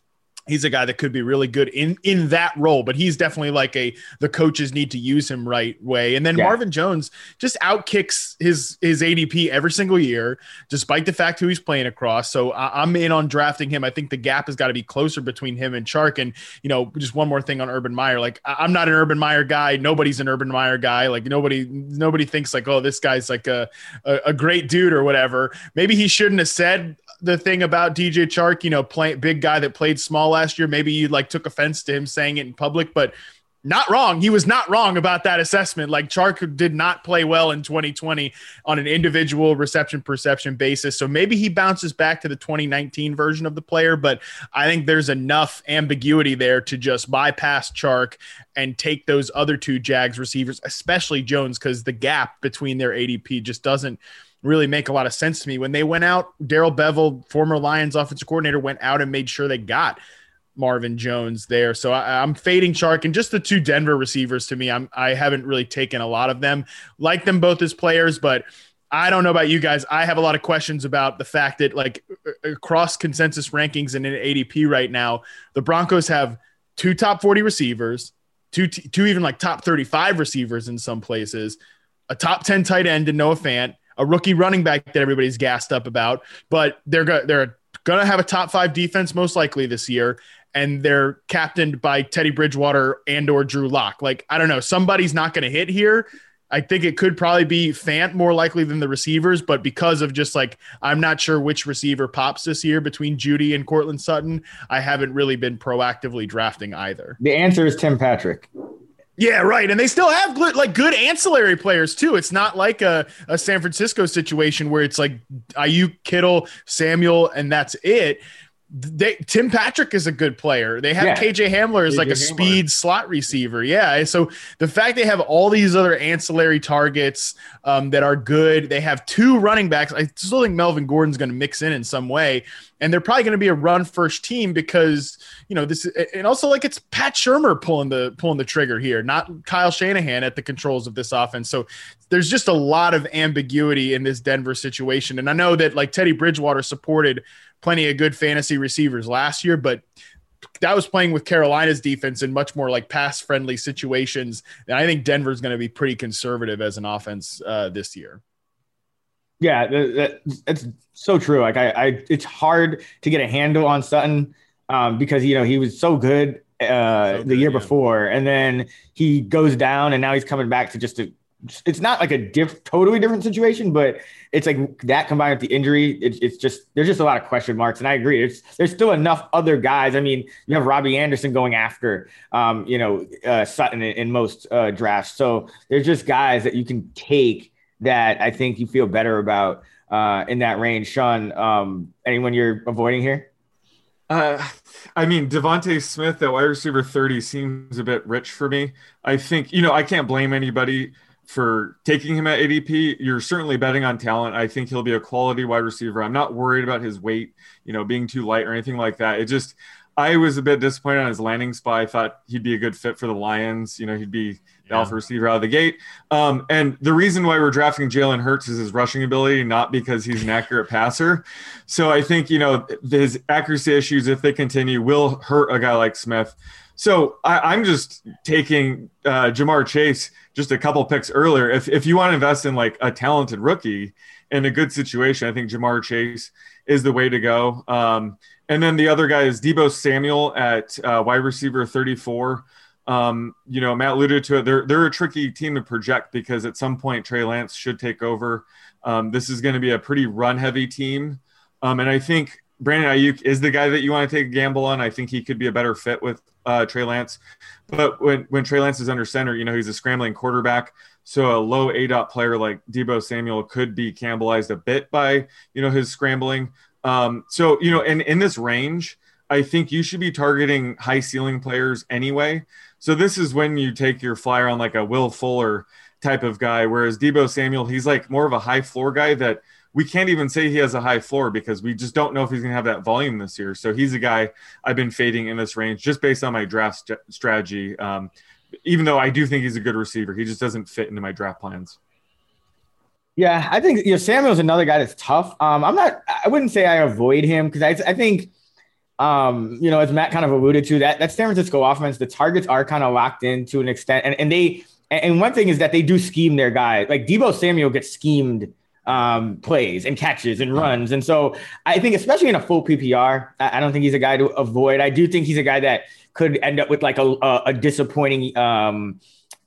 he's a guy that could be really good in in that role but he's definitely like a the coaches need to use him right way. And then Yeah. marvin jones just outkicks his his adp every single year despite the fact who he's playing across. So I, i'm in on drafting him. I think the gap has got to be closer between him and chark. And you know just one more thing on urban meyer. Like I, i'm not an urban meyer guy. Nobody's an urban meyer guy. Like nobody nobody thinks like oh this guy's like a a, a great dude or whatever. Maybe he shouldn't have said the thing about DJ Chark, you know, play, big guy that played small last year. Maybe you like took offense to him saying it in public, but not wrong. He was not wrong about that assessment. Like Chark did not play well in 2020 on an individual reception perception basis. So maybe he bounces back to the 2019 version of the player, but I think there's enough ambiguity there to just bypass Chark and take those other two Jags receivers, especially Jones, because the gap between their ADP just doesn't really make a lot of sense to me. When they went out, Darrell Bevell, former Lions offensive coordinator, went out and made sure they got Marvin Jones there. So I, I'm fading Chark and just the two Denver receivers to me. I'm I haven't really taken a lot of them. Like them both as players, but I don't know about you guys. I have a lot of questions about the fact that like across consensus rankings and in ADP right now, the Broncos have two top 40 receivers, two two even like top 35 receivers in some places, a top 10 tight end in Noah Fant, a rookie running back that everybody's gassed up about, but they're go- they're going to have a top 5 defense most likely this year and they're captained by Teddy Bridgewater and or Drew Lock. Like I don't know, somebody's not going to hit here. I think it could probably be Fant more likely than the receivers, but because of just like I'm not sure which receiver pops this year between Jeudy and Courtland Sutton, I haven't really been proactively drafting either. The answer is Tim Patrick. Yeah, right. And they still have good, like good ancillary players too. It's not like a, a San Francisco situation where it's like Aiyuk, Kittle, Samuel, and that's it. They Tim Patrick is a good player. They have Yeah. KJ Hamler as KJ like a Hamler. speed slot receiver. Yeah. So the fact they have all these other ancillary targets um, that are good, they have two running backs. I still think Melvin Gordon's going to mix in in some way, and they're probably going to be a run first team because you know this, and also like it's Pat Shurmur pulling the pulling the trigger here, not Kyle Shanahan at the controls of this offense. So there's just a lot of ambiguity in this Denver situation, and I know that like Teddy Bridgewater supported plenty of good fantasy receivers last year, but that was playing with Carolina's defense in much more like pass friendly situations. And I think Denver's going to be pretty conservative as an offense uh, this year. Yeah, that, that, that's so true. Like I, I, it's hard to get a handle on Sutton um, because you know he was so good uh, So the year yeah. before, and then he goes down, and now he's coming back to just a. It's not like a diff, totally different situation, but it's like that combined with the injury. It's, it's just there's just a lot of question marks, and I agree. It's there's still enough other guys. I mean, you have Robbie Anderson going after, um, you know, uh, Sutton in, in most uh, drafts. So there's just guys that you can take that I think you feel better about uh, in that range. Sean, um, anyone you're avoiding here? Uh, I mean, DeVonta Smith at wide receiver 30 seems a bit rich for me. I think, you know, I can't blame anybody for taking him at ADP. You're certainly betting on talent. I think he'll be a quality wide receiver. I'm not worried about his weight, you know, being too light or anything like that. It just, I was a bit disappointed on his landing spot. I thought he'd be a good fit for the Lions. You know, he'd be the alpha receiver out of the gate. Um, and the reason why we're drafting Jalen Hurts is his rushing ability, not because he's an accurate passer. So I think, you know, his accuracy issues, if they continue, will hurt a guy like Smith. So I, I'm just taking uh, Ja'Marr Chase just a couple picks earlier. If, if you want to invest in like a talented rookie in a good situation, I think Ja'Marr Chase is the way to go. Um, and then the other guy is Deebo Samuel at uh, wide receiver 34. Um, you know, Matt alluded to it. They're they're a tricky team to project because at some point Trey Lance should take over. Um, this is going to be a pretty run heavy team, um, and I think Brandon Aiyuk is the guy that you want to take a gamble on. I think he could be a better fit with uh, Trey Lance. But when when Trey Lance is under center, you know he's a scrambling quarterback. So a low aDOT player like Deebo Samuel could be cannibalized a bit by you know his scrambling. Um, so you know, in in this range, I think you should be targeting high ceiling players anyway. So this is when you take your flyer on like a Will Fuller type of guy, whereas Deebo Samuel, he's like more of a high floor guy that we can't even say he has a high floor because we just don't know if he's going to have that volume this year. So he's a guy I've been fading in this range just based on my draft st- strategy. Um, even though I do think he's a good receiver, he just doesn't fit into my draft plans. Yeah, I think you know Samuel's another guy that's tough. Um, I'm not. I wouldn't say I avoid him because I, I think, um, you know, as Matt kind of alluded to, that that San Francisco offense, the targets are kind of locked in to an extent, and and they and one thing is that they do scheme their guy. Like Deebo Samuel gets schemed um, plays and catches and runs, and so I think especially in a full PPR, I, don't think he's a guy to avoid. I do think he's a guy that could end up with like a a, a disappointing. Um,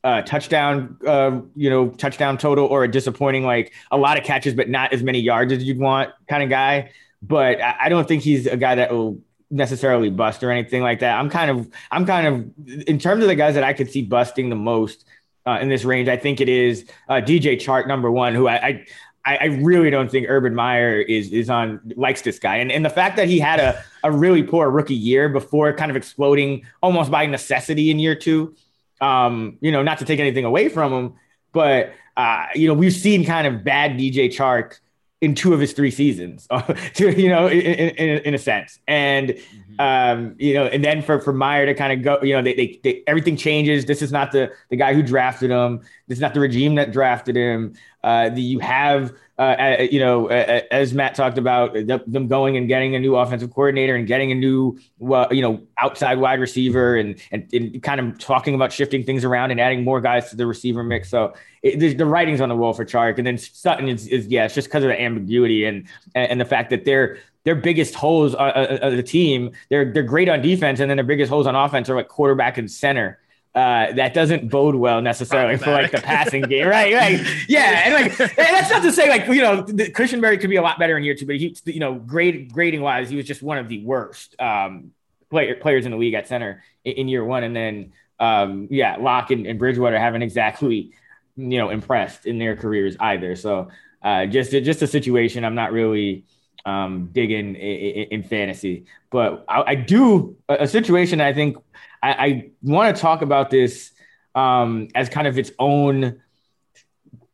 uh, touchdown, uh, you know, touchdown total or a disappointing, like a lot of catches, but not as many yards as you'd want kind of guy. But I, I don't think he's a guy that will necessarily bust or anything like that. I'm kind of, I'm kind of, in terms of the guys that I could see busting the most uh, in this range, I think it is uh, DJ Chark number one, who I, I I, I really don't think Urban Meyer is is on likes this guy, and and the fact that he had a a really poor rookie year before kind of exploding almost by necessity in year two, um, you know, not to take anything away from him, but uh, you know, we've seen kind of bad DJ Chark in two of his three seasons, you know, in, in, in a sense, and um, you know, and then for for Meyer to kind of go, you know, they, they, they everything changes. This is not the the guy who drafted him. This is not the regime that drafted him. Uh, the, you have, uh, you know, as Matt talked about, the, them going and getting a new offensive coordinator and getting a new, you know, outside wide receiver and, and, and kind of talking about shifting things around and adding more guys to the receiver mix. So it, the, the writing's on the wall for Chark. And then Sutton is, is yeah, it's just because of the ambiguity and and the fact that they're their biggest holes of uh, the team. They're they're great on defense, and then their biggest holes on offense are like quarterback and center. Uh, that doesn't bode well necessarily for like the passing game, right? Right? Yeah, and like and that's not to say like you know the, Cushenberry could be a lot better in year two, but he you know grade grading wise, he was just one of the worst um, player, players in the league at center in, in year one, and then um, yeah, Lock and, and Bridgewater haven't exactly you know impressed in their careers either. So uh, just just a situation I'm not really um, digging in, in, in fantasy. But I, I do a, a, situation. I think I, I want to talk about this um, as kind of its own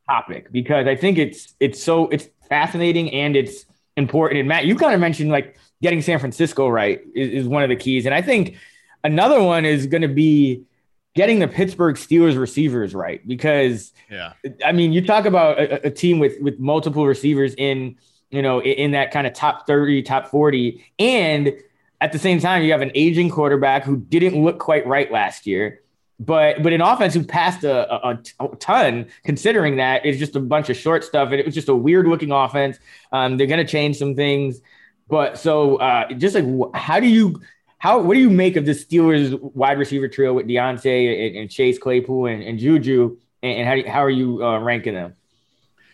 topic because I think it's it's so it's fascinating and it's important. And Matt, you kind of mentioned like getting San Francisco right is, is one of the keys, and I think another one is going to be getting the Pittsburgh Steelers receivers right because yeah, I mean you talk about a, a team with with multiple receivers in you know in, that kind of top thirty, top forty, and at the same time you have an aging quarterback who didn't look quite right last year. But but an offense who passed a, a, a, ton considering that it's just a bunch of short stuff and it was just a weird looking offense. Um, they're going to change some things. But so uh, just like how do you how what do you make of the Steelers wide receiver trio with Diontae and, and Chase Claypool and, and Juju? And, and, how, do, how are you uh, ranking them?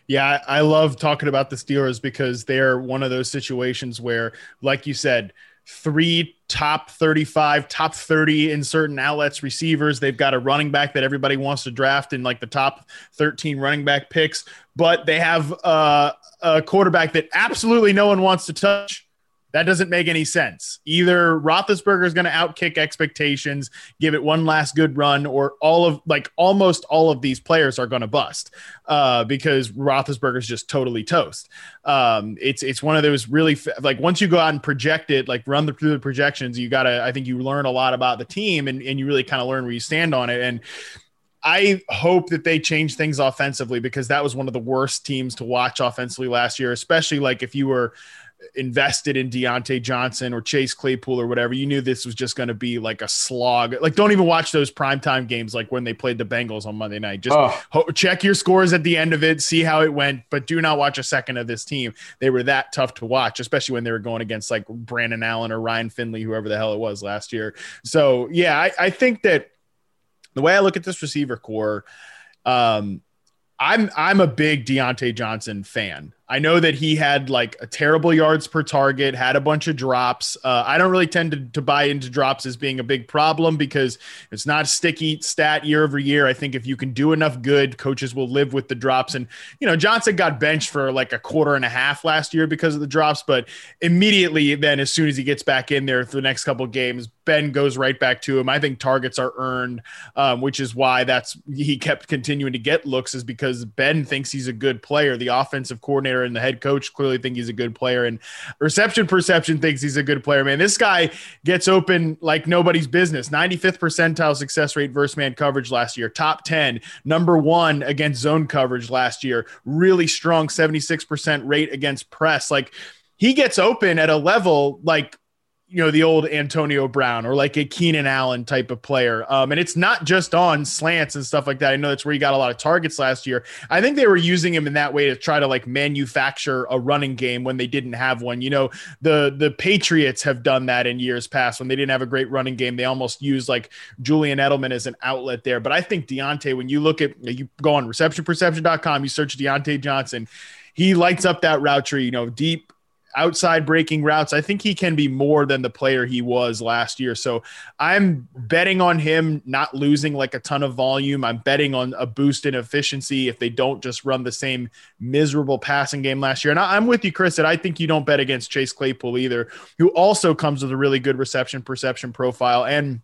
Yeah, I love talking about the Steelers because they're one of those situations where, like you said, three top 35, top 30 in certain outlets receivers. They've got a running back that everybody wants to draft in like the top 13 running back picks, but they have uh, a quarterback that absolutely no one wants to touch that doesn't make any sense. Either Roethlisberger is going to outkick expectations, give it one last good run, or all of like almost all of these players are going to bust uh, because Roethlisberger is just totally toast. Um, it's it's one of those really like once you go out and project it, like run the, through the projections, you got to I think you learn a lot about the team and, and you really kind of learn where you stand on it. And I hope that they change things offensively because that was one of the worst teams to watch offensively last year, especially like if you were invested in Diontae Johnson or Chase Claypool or whatever, you knew this was just going to be like a slog. Like, don't even watch those primetime games like when they played the Bengals on Monday night. Just oh. ho- check your scores at the end of it, see how it went, but do not watch a second of this team. They were that tough to watch, especially when they were going against like Brandon Allen or Ryan Finley, whoever the hell it was last year. So, yeah, I, I think that the way I look at this receiver corps, um, I'm I'm a big Diontae Johnson fan. I know that he had like a terrible yards per target, had a bunch of drops. Uh, I don't really tend to, to buy into drops as being a big problem because it's not a sticky stat year over year. I think if you can do enough good, coaches will live with the drops. And, you know, Johnson got benched for like a quarter and a half last year because of the drops, but immediately then, as soon as he gets back in there for the next couple games, Ben goes right back to him. I think targets are earned, um, which is why that's he kept continuing to get looks, is because Ben thinks he's a good player. The offensive coordinator player, and the head coach clearly think he's a good player, and reception perception thinks he's a good player. Man, this guy gets open like nobody's business. 95th percentile success rate versus man coverage last year, top 10, number one against zone coverage last year, really strong 76% rate against press. Like he gets open at a level like you know the old Antonio Brown or like a Keenan Allen type of player. Um, and it's not just on slants and stuff like that. I know that's where he got a lot of targets last year. I think they were using him in that way to try to like manufacture a running game when they didn't have one. You know, the the Patriots have done that in years past when they didn't have a great running game. They almost used like Julian Edelman as an outlet there. But I think Diontae, when you look at you go on receptionperception.com, you search Diontae Johnson, he lights up that route tree, you know, deep outside breaking routes. I think he can be more than the player he was last year. So I'm betting on him not losing like a ton of volume. I'm betting on a boost in efficiency if they don't just run the same miserable passing game last year. And I'm with you, Chris, that I think you don't bet against Chase Claypool either, who also comes with a really good reception perception profile and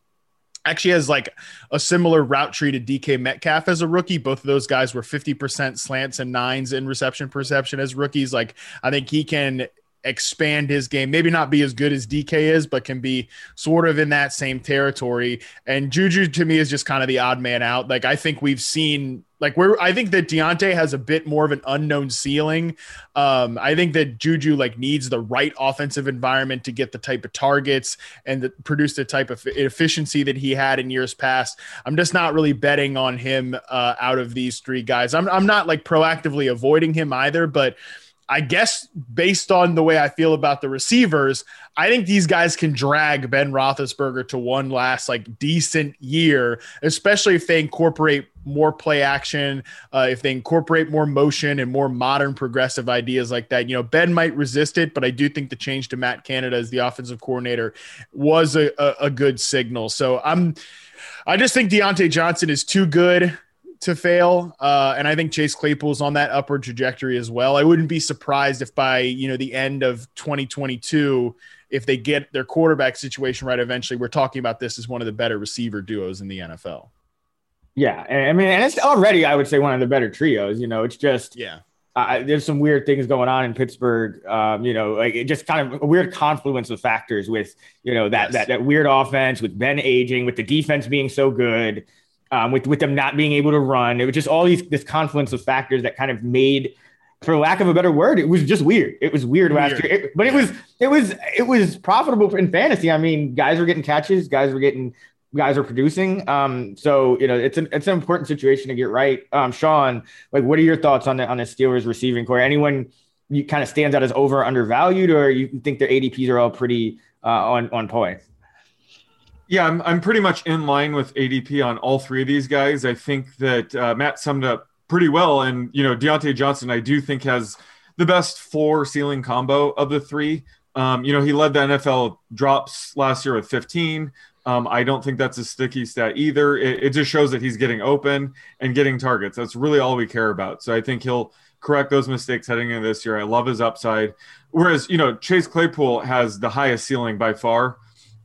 actually has like a similar route tree to DK Metcalf as a rookie. Both of those guys were 50% slants and nines in reception perception as rookies. Like I think he can expand his game, maybe not be as good as DK is, but can be sort of in that same territory. And Juju to me is just kind of the odd man out. Like I think we've seen like where I think that Diontae has a bit more of an unknown ceiling. Um, I think that Juju like needs the right offensive environment to get the type of targets and the, produce the type of efficiency that he had in years past. I'm just not really betting on him uh, out of these three guys. I'm I'm not like proactively avoiding him either, but I guess based on the way I feel about the receivers, I think these guys can drag Ben Roethlisberger to one last like decent year, especially if they incorporate more play action, uh, if they incorporate more motion and more modern progressive ideas like that. You know, Ben might resist it, but I do think the change to Matt Canada as the offensive coordinator was a, a, a good signal. So I'm, I just think Diontae Johnson is too good to fail, uh, and I think Chase Claypool's on that upward trajectory as well. I wouldn't be surprised if by you know the end of 2022, if they get their quarterback situation right, eventually we're talking about this as one of the better receiver duos in the NFL. Yeah, I mean, and it's already I would say one of the better trios. You know, it's just yeah. Uh, there's some weird things going on in Pittsburgh. Um, you know, like it just kind of a weird confluence of factors with you know that yes. that that weird offense with Ben aging, with the defense being so good, um, with with them not being able to run. It was just all these this confluence of factors that kind of made, for lack of a better word, it was just weird. It was weird, weird. last year, it, but it was it was it was profitable in fantasy. I mean, guys were getting catches, guys were getting guys are producing. Um, so you know, it's an it's an important situation to get right. Um, Sean, like, what are your thoughts on the on the Steelers receiving corps? Anyone you kind of stands out as over undervalued, or you think their ADPs are all pretty uh, on on point? Yeah, I'm I'm pretty much in line with ADP on all three of these guys. I think that uh, Matt summed up pretty well, and you know, Diontae Johnson, I do think has the best floor ceiling combo of the three. Um, you know, he led the NFL drops last year with 15. Um, I don't think that's a sticky stat either. It, it, just shows that he's getting open and getting targets. That's really all we care about. So I think he'll correct those mistakes heading into this year. I love his upside. Whereas, you know, Chase Claypool has the highest ceiling by far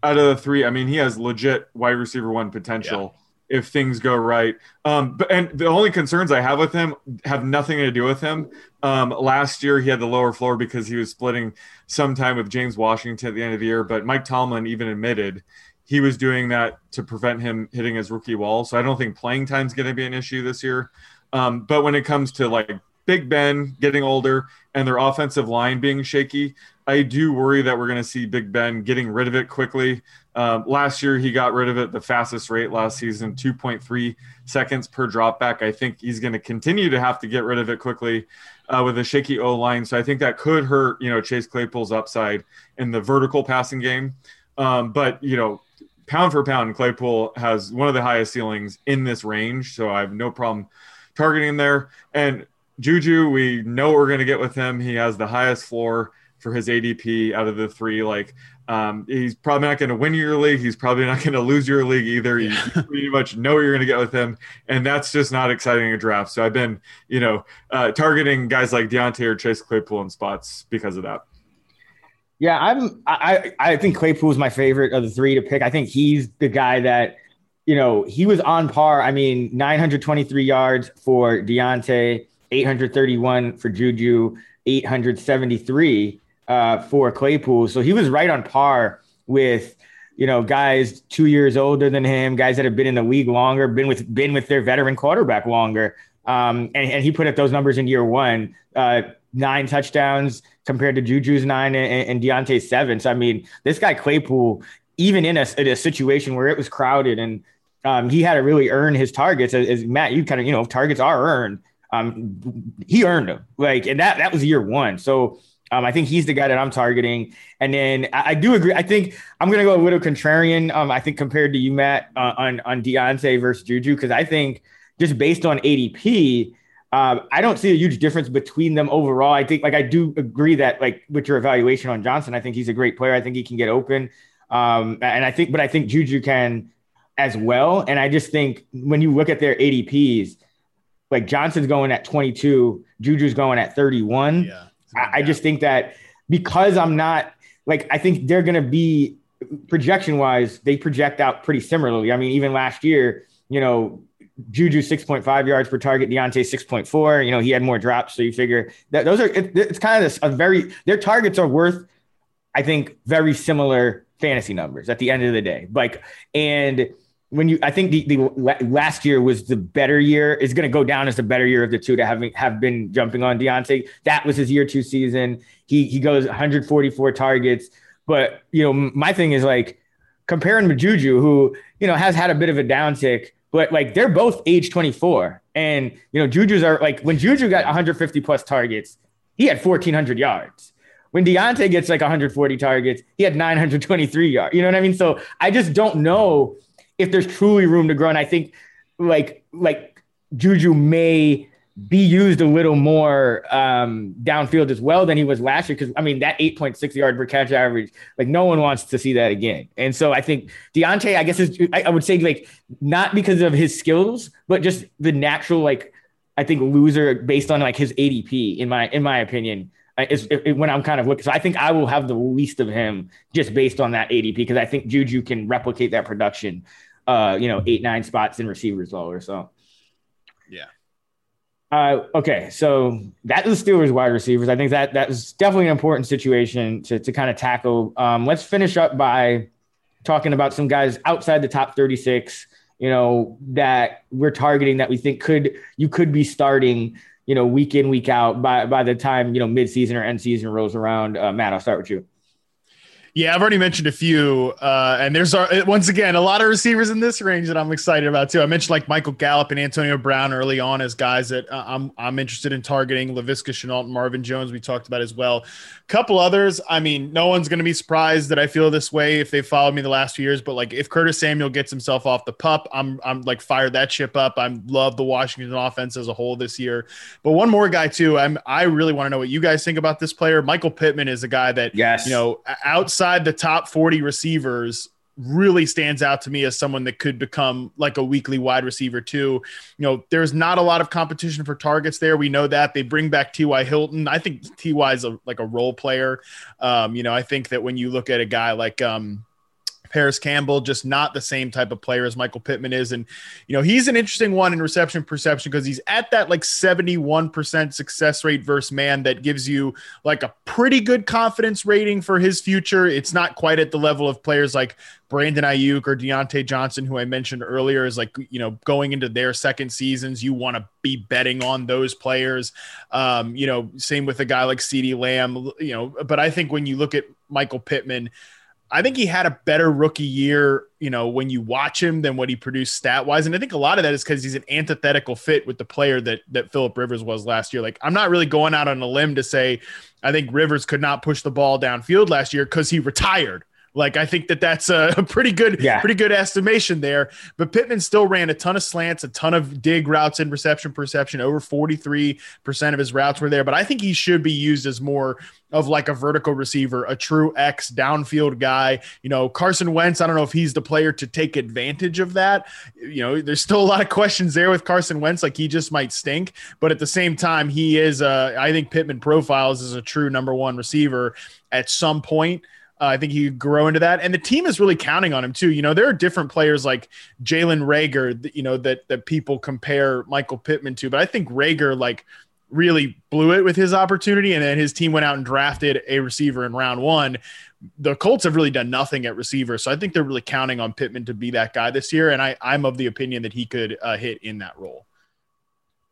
out of the three. I mean, he has legit wide receiver one potential. Yeah if things go right. Um, but and the only concerns I have with him have nothing to do with him. Um, last year he had the lower floor because he was splitting some time with James Washington at the end of the year. But Mike Tomlin even admitted he was doing that to prevent him hitting his rookie wall. So I don't think playing time is going to be an issue this year. Um, but when it comes to like Big Ben getting older and their offensive line being shaky, I do worry that we're going to see Big Ben getting rid of it quickly. Um, last year, he got rid of it the fastest rate last season, 2.3 seconds per dropback. I think he's going to continue to have to get rid of it quickly uh, with a shaky O line. So I think that could hurt, you know, Chase Claypool's upside in the vertical passing game. Um, but, you know, pound for pound, Claypool has one of the highest ceilings in this range. So I have no problem targeting him there. And Juju, we know what we're going to get with him. He has the highest floor for his ADP out of the three. Like, um, he's probably not going to win your league. He's probably not going to lose your league either. You pretty much know what you're going to get with him, and that's just not exciting a draft. So I've been, you know, uh, targeting guys like Diontae or Chase Claypool in spots because of that. Yeah, I'm. I I think Claypool is my favorite of the three to pick. I think he's the guy that, you know, he was on par. I mean, 923 yards for Diontae, 831 for Juju, 873 uh, for Claypool. So he was right on par with, you know, guys two years older than him, guys that have been in the league longer, been with been with their veteran quarterback longer. Um, and, and he put up those numbers in year one. Uh, nine touchdowns compared to Juju's nine and, and Diontae's seven. So I mean, this guy Claypool, even in a, in a situation where it was crowded and um, he had to really earn his targets. As, as, Matt, you kind of you know targets are earned. Um, he earned them like, and that that was year one. So um, I think he's the guy that I'm targeting. And then I, I do agree. I think I'm going to go a little contrarian. Um, I think compared to you, Matt, uh, on on Diontae versus Juju, because I think just based on ADP, uh, I don't see a huge difference between them overall. I think, like, I do agree that, like, with your evaluation on Johnson, I think he's a great player. I think he can get open. Um, and I think, but I think Juju can as well. And I just think when you look at their ADPs, like Johnson's going at 22, Juju's going at 31. Yeah, I, I just think that because I'm not like, I think they're going to be projection wise, they project out pretty similarly. I mean, even last year, you know, Juju 6.5 yards per target, Diontae 6.4. You know, he had more drops. So you figure that those are, it, it's kind of a very, their targets are worth, I think, very similar fantasy numbers at the end of the day. Like, and when you, I think the, the last year was the better year, is going to go down as the better year of the two to having have been jumping on Diontae. That was his year two season. He, he goes 144 targets. But, you know, my thing is like comparing with Juju, who, you know, has had a bit of a downtick but like they're both age 24. And, you know, Juju's are like when Juju got 150 plus targets, he had 1,400 yards. When Diontae gets like 140 targets, he had 923 yards. You know what I mean? So I just don't know if there's truly room to grow. And I think like, like Juju may be used a little more um, downfield as well than he was last year. Because I mean, that 8.6 yard per catch average, like no one wants to see that again. And so I think Diontae, I guess, is I, I would say like not because of his skills, but just the natural like I think loser based on like his ADP in my in my opinion. Is, when I'm kind of looking, so I think I will have the least of him just based on that ADP because I think Juju can replicate that production, uh, you know, eight nine spots in receivers lower. So, yeah, uh, okay, so that is the Steelers wide receivers. I think that that is definitely an important situation to, to kind of tackle. Um, let's finish up by talking about some guys outside the top 36, you know, that we're targeting that we think could you could be starting, you know, week in, week out by by the time, you know, midseason or end season rolls around. Uh, Matt, I'll start with you. Yeah, I've already mentioned a few, uh, and there's uh, once again a lot of receivers in this range that I'm excited about too. I mentioned like Michael Gallup and Antonio Brown early on as guys that uh, I'm I'm interested in targeting. Laviska Shenault and Marvin Jones we talked about as well. A couple others. I mean, no one's going to be surprised that I feel this way if they followed me the last few years. But like if Curtis Samuel gets himself off the pup, I'm I'm like fired that ship up. I love the Washington offense as a whole this year. But one more guy too. I'm I really want to know what you guys think about this player. Michael Pittman is a guy that yes, you know outside outside the top 40 receivers really stands out to me as someone that could become like a weekly wide receiver too. You know, there's not a lot of competition for targets there. We know that they bring back T.Y. Hilton. I think T.Y. is a, like a role player. Um, you know, I think that when you look at a guy like, um, Parris Campbell, just not the same type of player as Michael Pittman is. And, you know, he's an interesting one in reception perception because he's at that like 71% success rate versus man that gives you like a pretty good confidence rating for his future. It's not quite at the level of players like Brandon Aiyuk or Diontae Johnson, who I mentioned earlier, is like, you know, going into their second seasons, you want to be betting on those players. Um, you know, same with a guy like CeeDee Lamb, you know, but I think when you look at Michael Pittman, I think he had a better rookie year, you know, when you watch him than what he produced stat wise. And I think a lot of that is because he's an antithetical fit with the player that that Philip Rivers was last year. Like, I'm not really going out on a limb to say I think Rivers could not push the ball downfield last year because he retired. Like I think that that's a pretty good, yeah. pretty good estimation there. But Pittman still ran a ton of slants, a ton of dig routes and reception perception. Over forty three percent of his routes were there. But I think he should be used as more of like a vertical receiver, a true X downfield guy. You know, Carson Wentz. I don't know if he's the player to take advantage of that. You know, there's still a lot of questions there with Carson Wentz. Like he just might stink, but at the same time, he is. Uh, I think Pittman profiles as a true number one receiver at some point. Uh, I think he could grow into that, and the team is really counting on him too. You know, there are different players like Jalen Reagor, you know, that that people compare Michael Pittman to, but I think Reagor like really blew it with his opportunity, and then his team went out and drafted a receiver in round one. The Colts have really done nothing at receiver, so I think they're really counting on Pittman to be that guy this year, and I, I'm of the opinion that he could uh, hit in that role.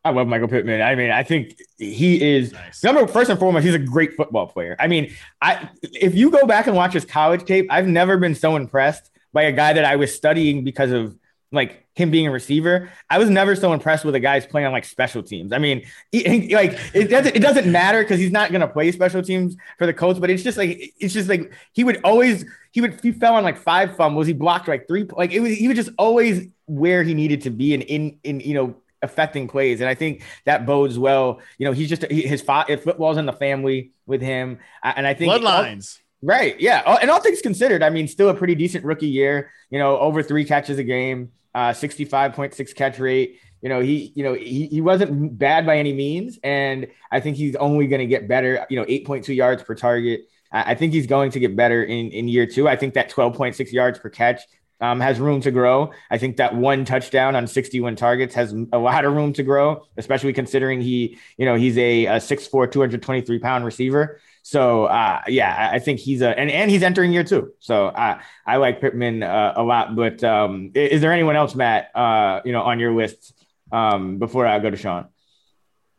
I love Michael Pittman. I mean, I think he is nice. number first and foremost. He's a great football player. I mean, I if you go back and watch his college tape, I've never been so impressed by a guy that I was studying because of like him being a receiver. I was never so impressed with a guy's playing on like special teams. I mean, he, he, like it doesn't it doesn't matter because he's not going to play special teams for the Colts. But it's just like it's just like he would always he would he fell on like five fumbles. He blocked like three like it was he was just always where he needed to be and in in you know affecting plays. And I think that bodes well. You know, he's just he, his football's in the family with him, and I think bloodlines. right? Yeah, and all things considered, I mean, still a pretty decent rookie year. You know, over three catches a game, uh, sixty-five point six catch rate. You know, he you know he, he wasn't bad by any means, and I think he's only going to get better. You know, eight point two yards per target. I think he's going to get better in, in year two. I think that 12.6 yards per catch um, has room to grow. I think that one touchdown on 61 targets has a lot of room to grow, especially considering he, you know, he's a, a 6'4", 223 pound receiver. So uh, yeah, I think he's a and, and he's entering year two. So I I like Pittman uh, a lot. But um, is, there anyone else, Matt? Uh, you know, on your list um, before I go to Sean?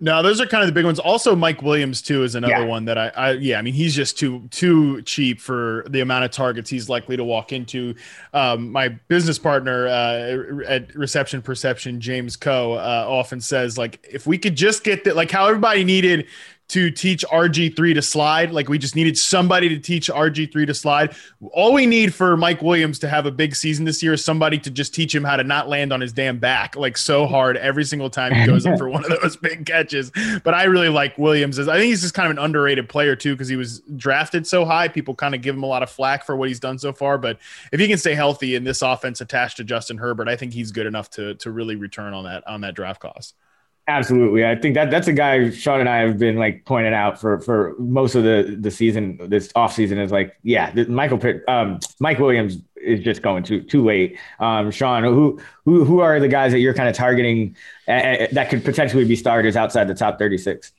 No, those are kind of the big ones. Also, Mike Williams too is another yeah. one that I, I, yeah, I mean he's just too too cheap for the amount of targets he's likely to walk into. Um, my business partner uh, at Reception Perception, James Coe, uh, often says like if we could just get that, like how everybody needed to teach RG3 to slide. Like we just needed somebody to teach RG3 to slide. All we need for Mike Williams to have a big season this year is somebody to just teach him how to not land on his damn back like so hard every single time he goes up for one of those big catches. But I really like Williams. I think he's just kind of an underrated player too because he was drafted so high. People kind of give him a lot of flack for what he's done so far. But if he can stay healthy in this offense attached to Justin Herbert, I think he's good enough to to really return on that on that draft cost. Absolutely. I think that that's a guy Sean and I have been like pointing out for for most of the the season this off season is like yeah Michael Pitt, um, Mike Williams is just going too too late. Um, Sean, who who who are the guys that you're kind of targeting that could potentially be starters outside the top 36?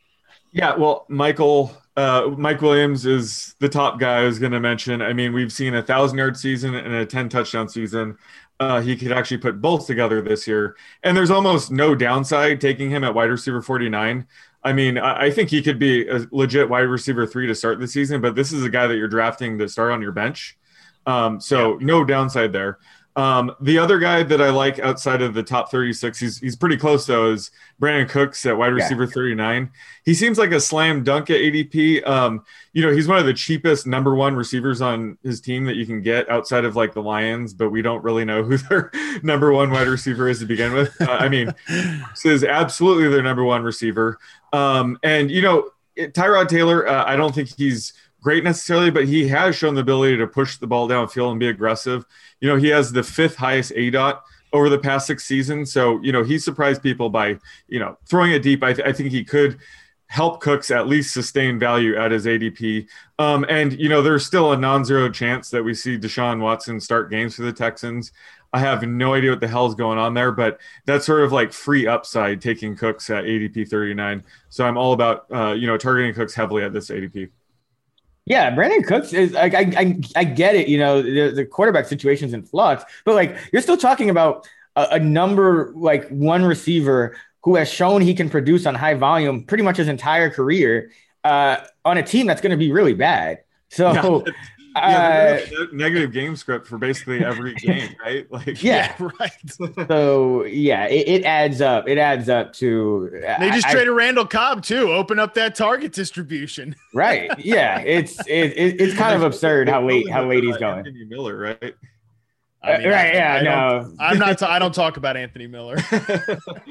Yeah, well, Michael uh, Mike Williams is the top guy I was going to mention. I mean, we've seen a thousand yard season and a 10 touchdown season uh, he could actually put both together this year. And there's almost no downside taking him at wide receiver 49. I mean, I, I think he could be a legit wide receiver three to start the season, but this is a guy that you're drafting to start on your bench. Um, so yeah. no downside there. Um, the other guy that I like outside of the top 36, he's he's pretty close though, is Brandin Cooks at wide receiver yeah. 39. He seems like a slam dunk at ADP. Um, you know, he's one of the cheapest number one receivers on his team that you can get outside of like the Lions, but we don't really know who their number one wide receiver is to begin with. Uh, I mean, this is absolutely their number one receiver. Um, and you know, Tyrod Taylor, uh, I don't think he's great necessarily, but he has shown the ability to push the ball downfield and be aggressive. You know, he has the fifth highest aDOT over the past six seasons. So, you know, he surprised people by, you know, throwing it deep. I, th- I think he could help Cooks at least sustain value at his ADP. Um, and, you know, there's still a non zero chance that we see Deshaun Watson start games for the Texans. I have no idea what the hell's going on there, but that's sort of like free upside taking Cooks at ADP 39. So I'm all about, uh, you know, targeting Cooks heavily at this ADP. Yeah, Brandin Cooks is like I, I I get it. You know, the, the quarterback situation's in flux, but like you're still talking about a, a, number like one receiver who has shown he can produce on high volume pretty much his entire career uh, on a team that's going to be really bad. So yeah yeah, uh, negative game script for basically every game, right? Like, yeah, yeah right. so yeah, it, it, adds up. It adds up to. They just I, traded Randall Cobb too. Open up that target distribution. Right. Yeah. It's it, it it's kind of absurd how late how late he's going. Anthony Miller, right? I mean, right, yeah, I no, I'm not. T- I don't talk about Anthony Miller.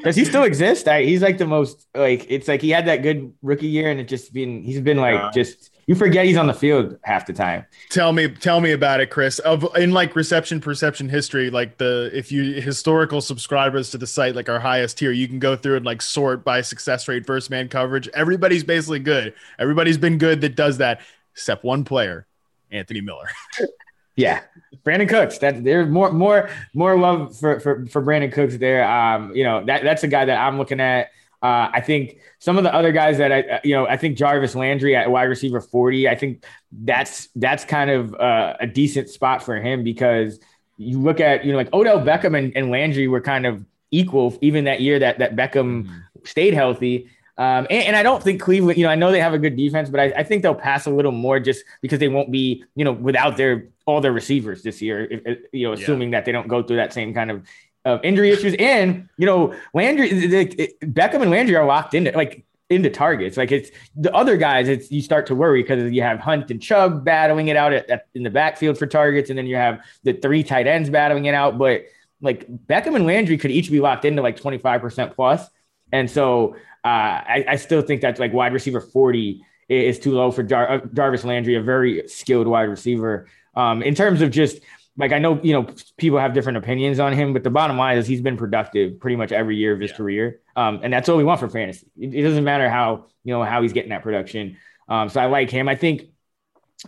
Does he still exist? I, he's like the most like it's like he had that good rookie year, and it just been he's been like yeah. just you forget he's on the field half the time. Tell me, tell me about it, Chris. Of in like reception perception history, like the if you historical subscribers to the site, like our highest tier, you can go through and like sort by success rate, first man coverage. Everybody's basically good. Everybody's been good that does that, except one player, Anthony Miller. yeah, Brandin Cooks. That there's more, more, more love for for for Brandin Cooks there. Um, you know that that's a guy that I'm looking at. Uh, I think some of the other guys that I, uh, you know, I think Jarvis Landry at wide receiver 40, I think that's, that's kind of uh, a decent spot for him because you look at, you know, like Odell Beckham and, and Landry were kind of equal even that year that, that Beckham mm-hmm. stayed healthy. Um, and, and, I don't think Cleveland, you know, I know they have a good defense, but I, I, think they'll pass a little more just because they won't be, you know, without their all their receivers this year. If, you know, assuming yeah. that they don't go through that same kind of of injury issues. And you know, Landry, the, Beckham and Landry are locked into like into targets. Like it's the other guys, it's you start to worry because you have Hunt and Chubb battling it out at, at, in the backfield for targets, and then you have the three tight ends battling it out. But like Beckham and Landry could each be locked into like 25% plus. And so uh, I, I, still think that's like wide receiver 40 is too low for Jar- uh, Jarvis Landry, a very skilled wide receiver. Um, in terms of just like I know you know people have different opinions on him, but the bottom line is he's been productive pretty much every year of his yeah. career, um, and that's all we want for fantasy. It, it, doesn't matter how you know how he's getting that production. Um, so I like him. I think.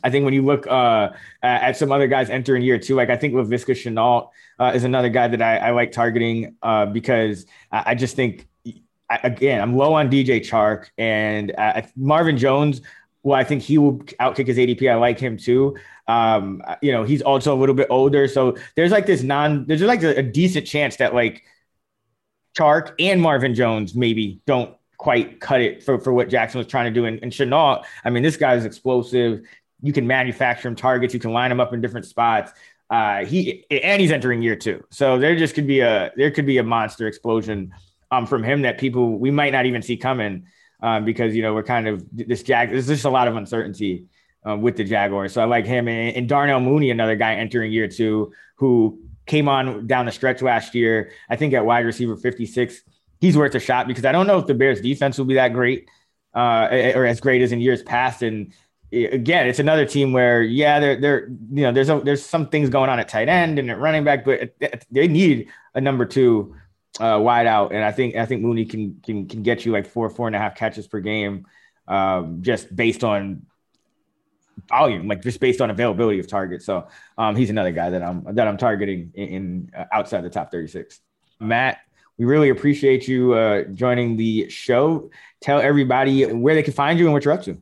I think when you look uh, at some other guys entering year two, like I think Laviska Shenault uh, is another guy that I, I like targeting uh, because I, I, just think, I, again, I'm low on DJ Chark and uh, Marvin Jones. Well, I think he will outkick his ADP. I like him too. Um, you know, he's also a little bit older, so there's like this non, there's like a, a decent chance that like Chark and Marvin Jones maybe don't quite cut it for, for what Jackson was trying to do. And, and Shenault, I mean, this guy is explosive. You can manufacture him targets. You can line him up in different spots. Uh, he and he's entering year two, so there just could be a there could be a monster explosion um, from him that people we might not even see coming. um, because you know we're kind of this Jag. There's just a lot of uncertainty uh, with the Jaguars. So I like him and, and Darnell Mooney, another guy entering year two who came on down the stretch last year. I think at wide receiver 56, he's worth a shot because I don't know if the Bears defense will be that great uh, or as great as in years past. And again, it's another team where, yeah, they're, they're, you know, there's, a, there's some things going on at tight end and at running back, but they need a number two uh, wide out. And I think, I think Mooney can, can, can get you like four, four and a half catches per game um, just based on volume, like just based on availability of targets. So um, he's another guy that I'm that I'm targeting in, in uh, outside the top 36. Matt, we really appreciate you uh, joining the show. Tell everybody where they can find you and what you're up to.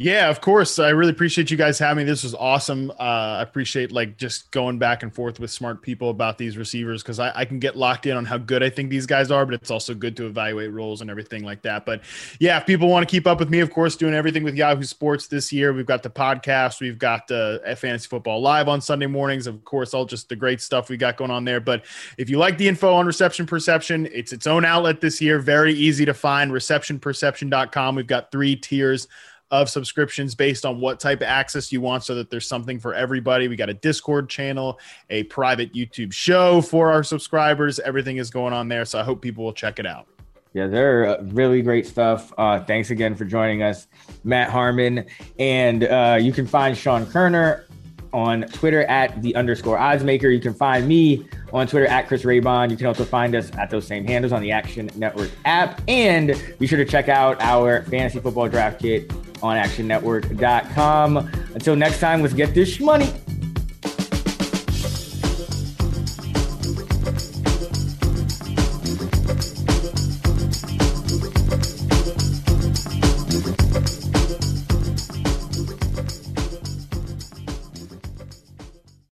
Yeah, of course. I really appreciate you guys having me. This was awesome. Uh, I appreciate like just going back and forth with smart people about these receivers because I, I, can get locked in on how good I think these guys are, but it's also good to evaluate roles and everything like that. But yeah, if people want to keep up with me, of course, doing everything with Yahoo Sports this year, we've got the podcast, we've got uh, Fantasy Football Live on Sunday mornings, of course, all just the great stuff we got going on there. But if you like the info on Reception Perception, it's its own outlet this year, very easy to find. ReceptionPerception.com. We've got three tiers of subscriptions based on what type of access you want so that there's something for everybody. We got a Discord channel, a private YouTube show for our subscribers. Everything is going on there. So I hope people will check it out. Yeah, they're uh, really great stuff. Uh, thanks again for joining us, Matt Harmon. And uh, you can find Sean Koerner on Twitter at the underscore oddsmaker. You can find me on Twitter at Chris Raybon. You can also find us at those same handles on the Action Network app. And be sure to check out our fantasy football draft kit on actionnetwork.com. Until next time, let's get this money.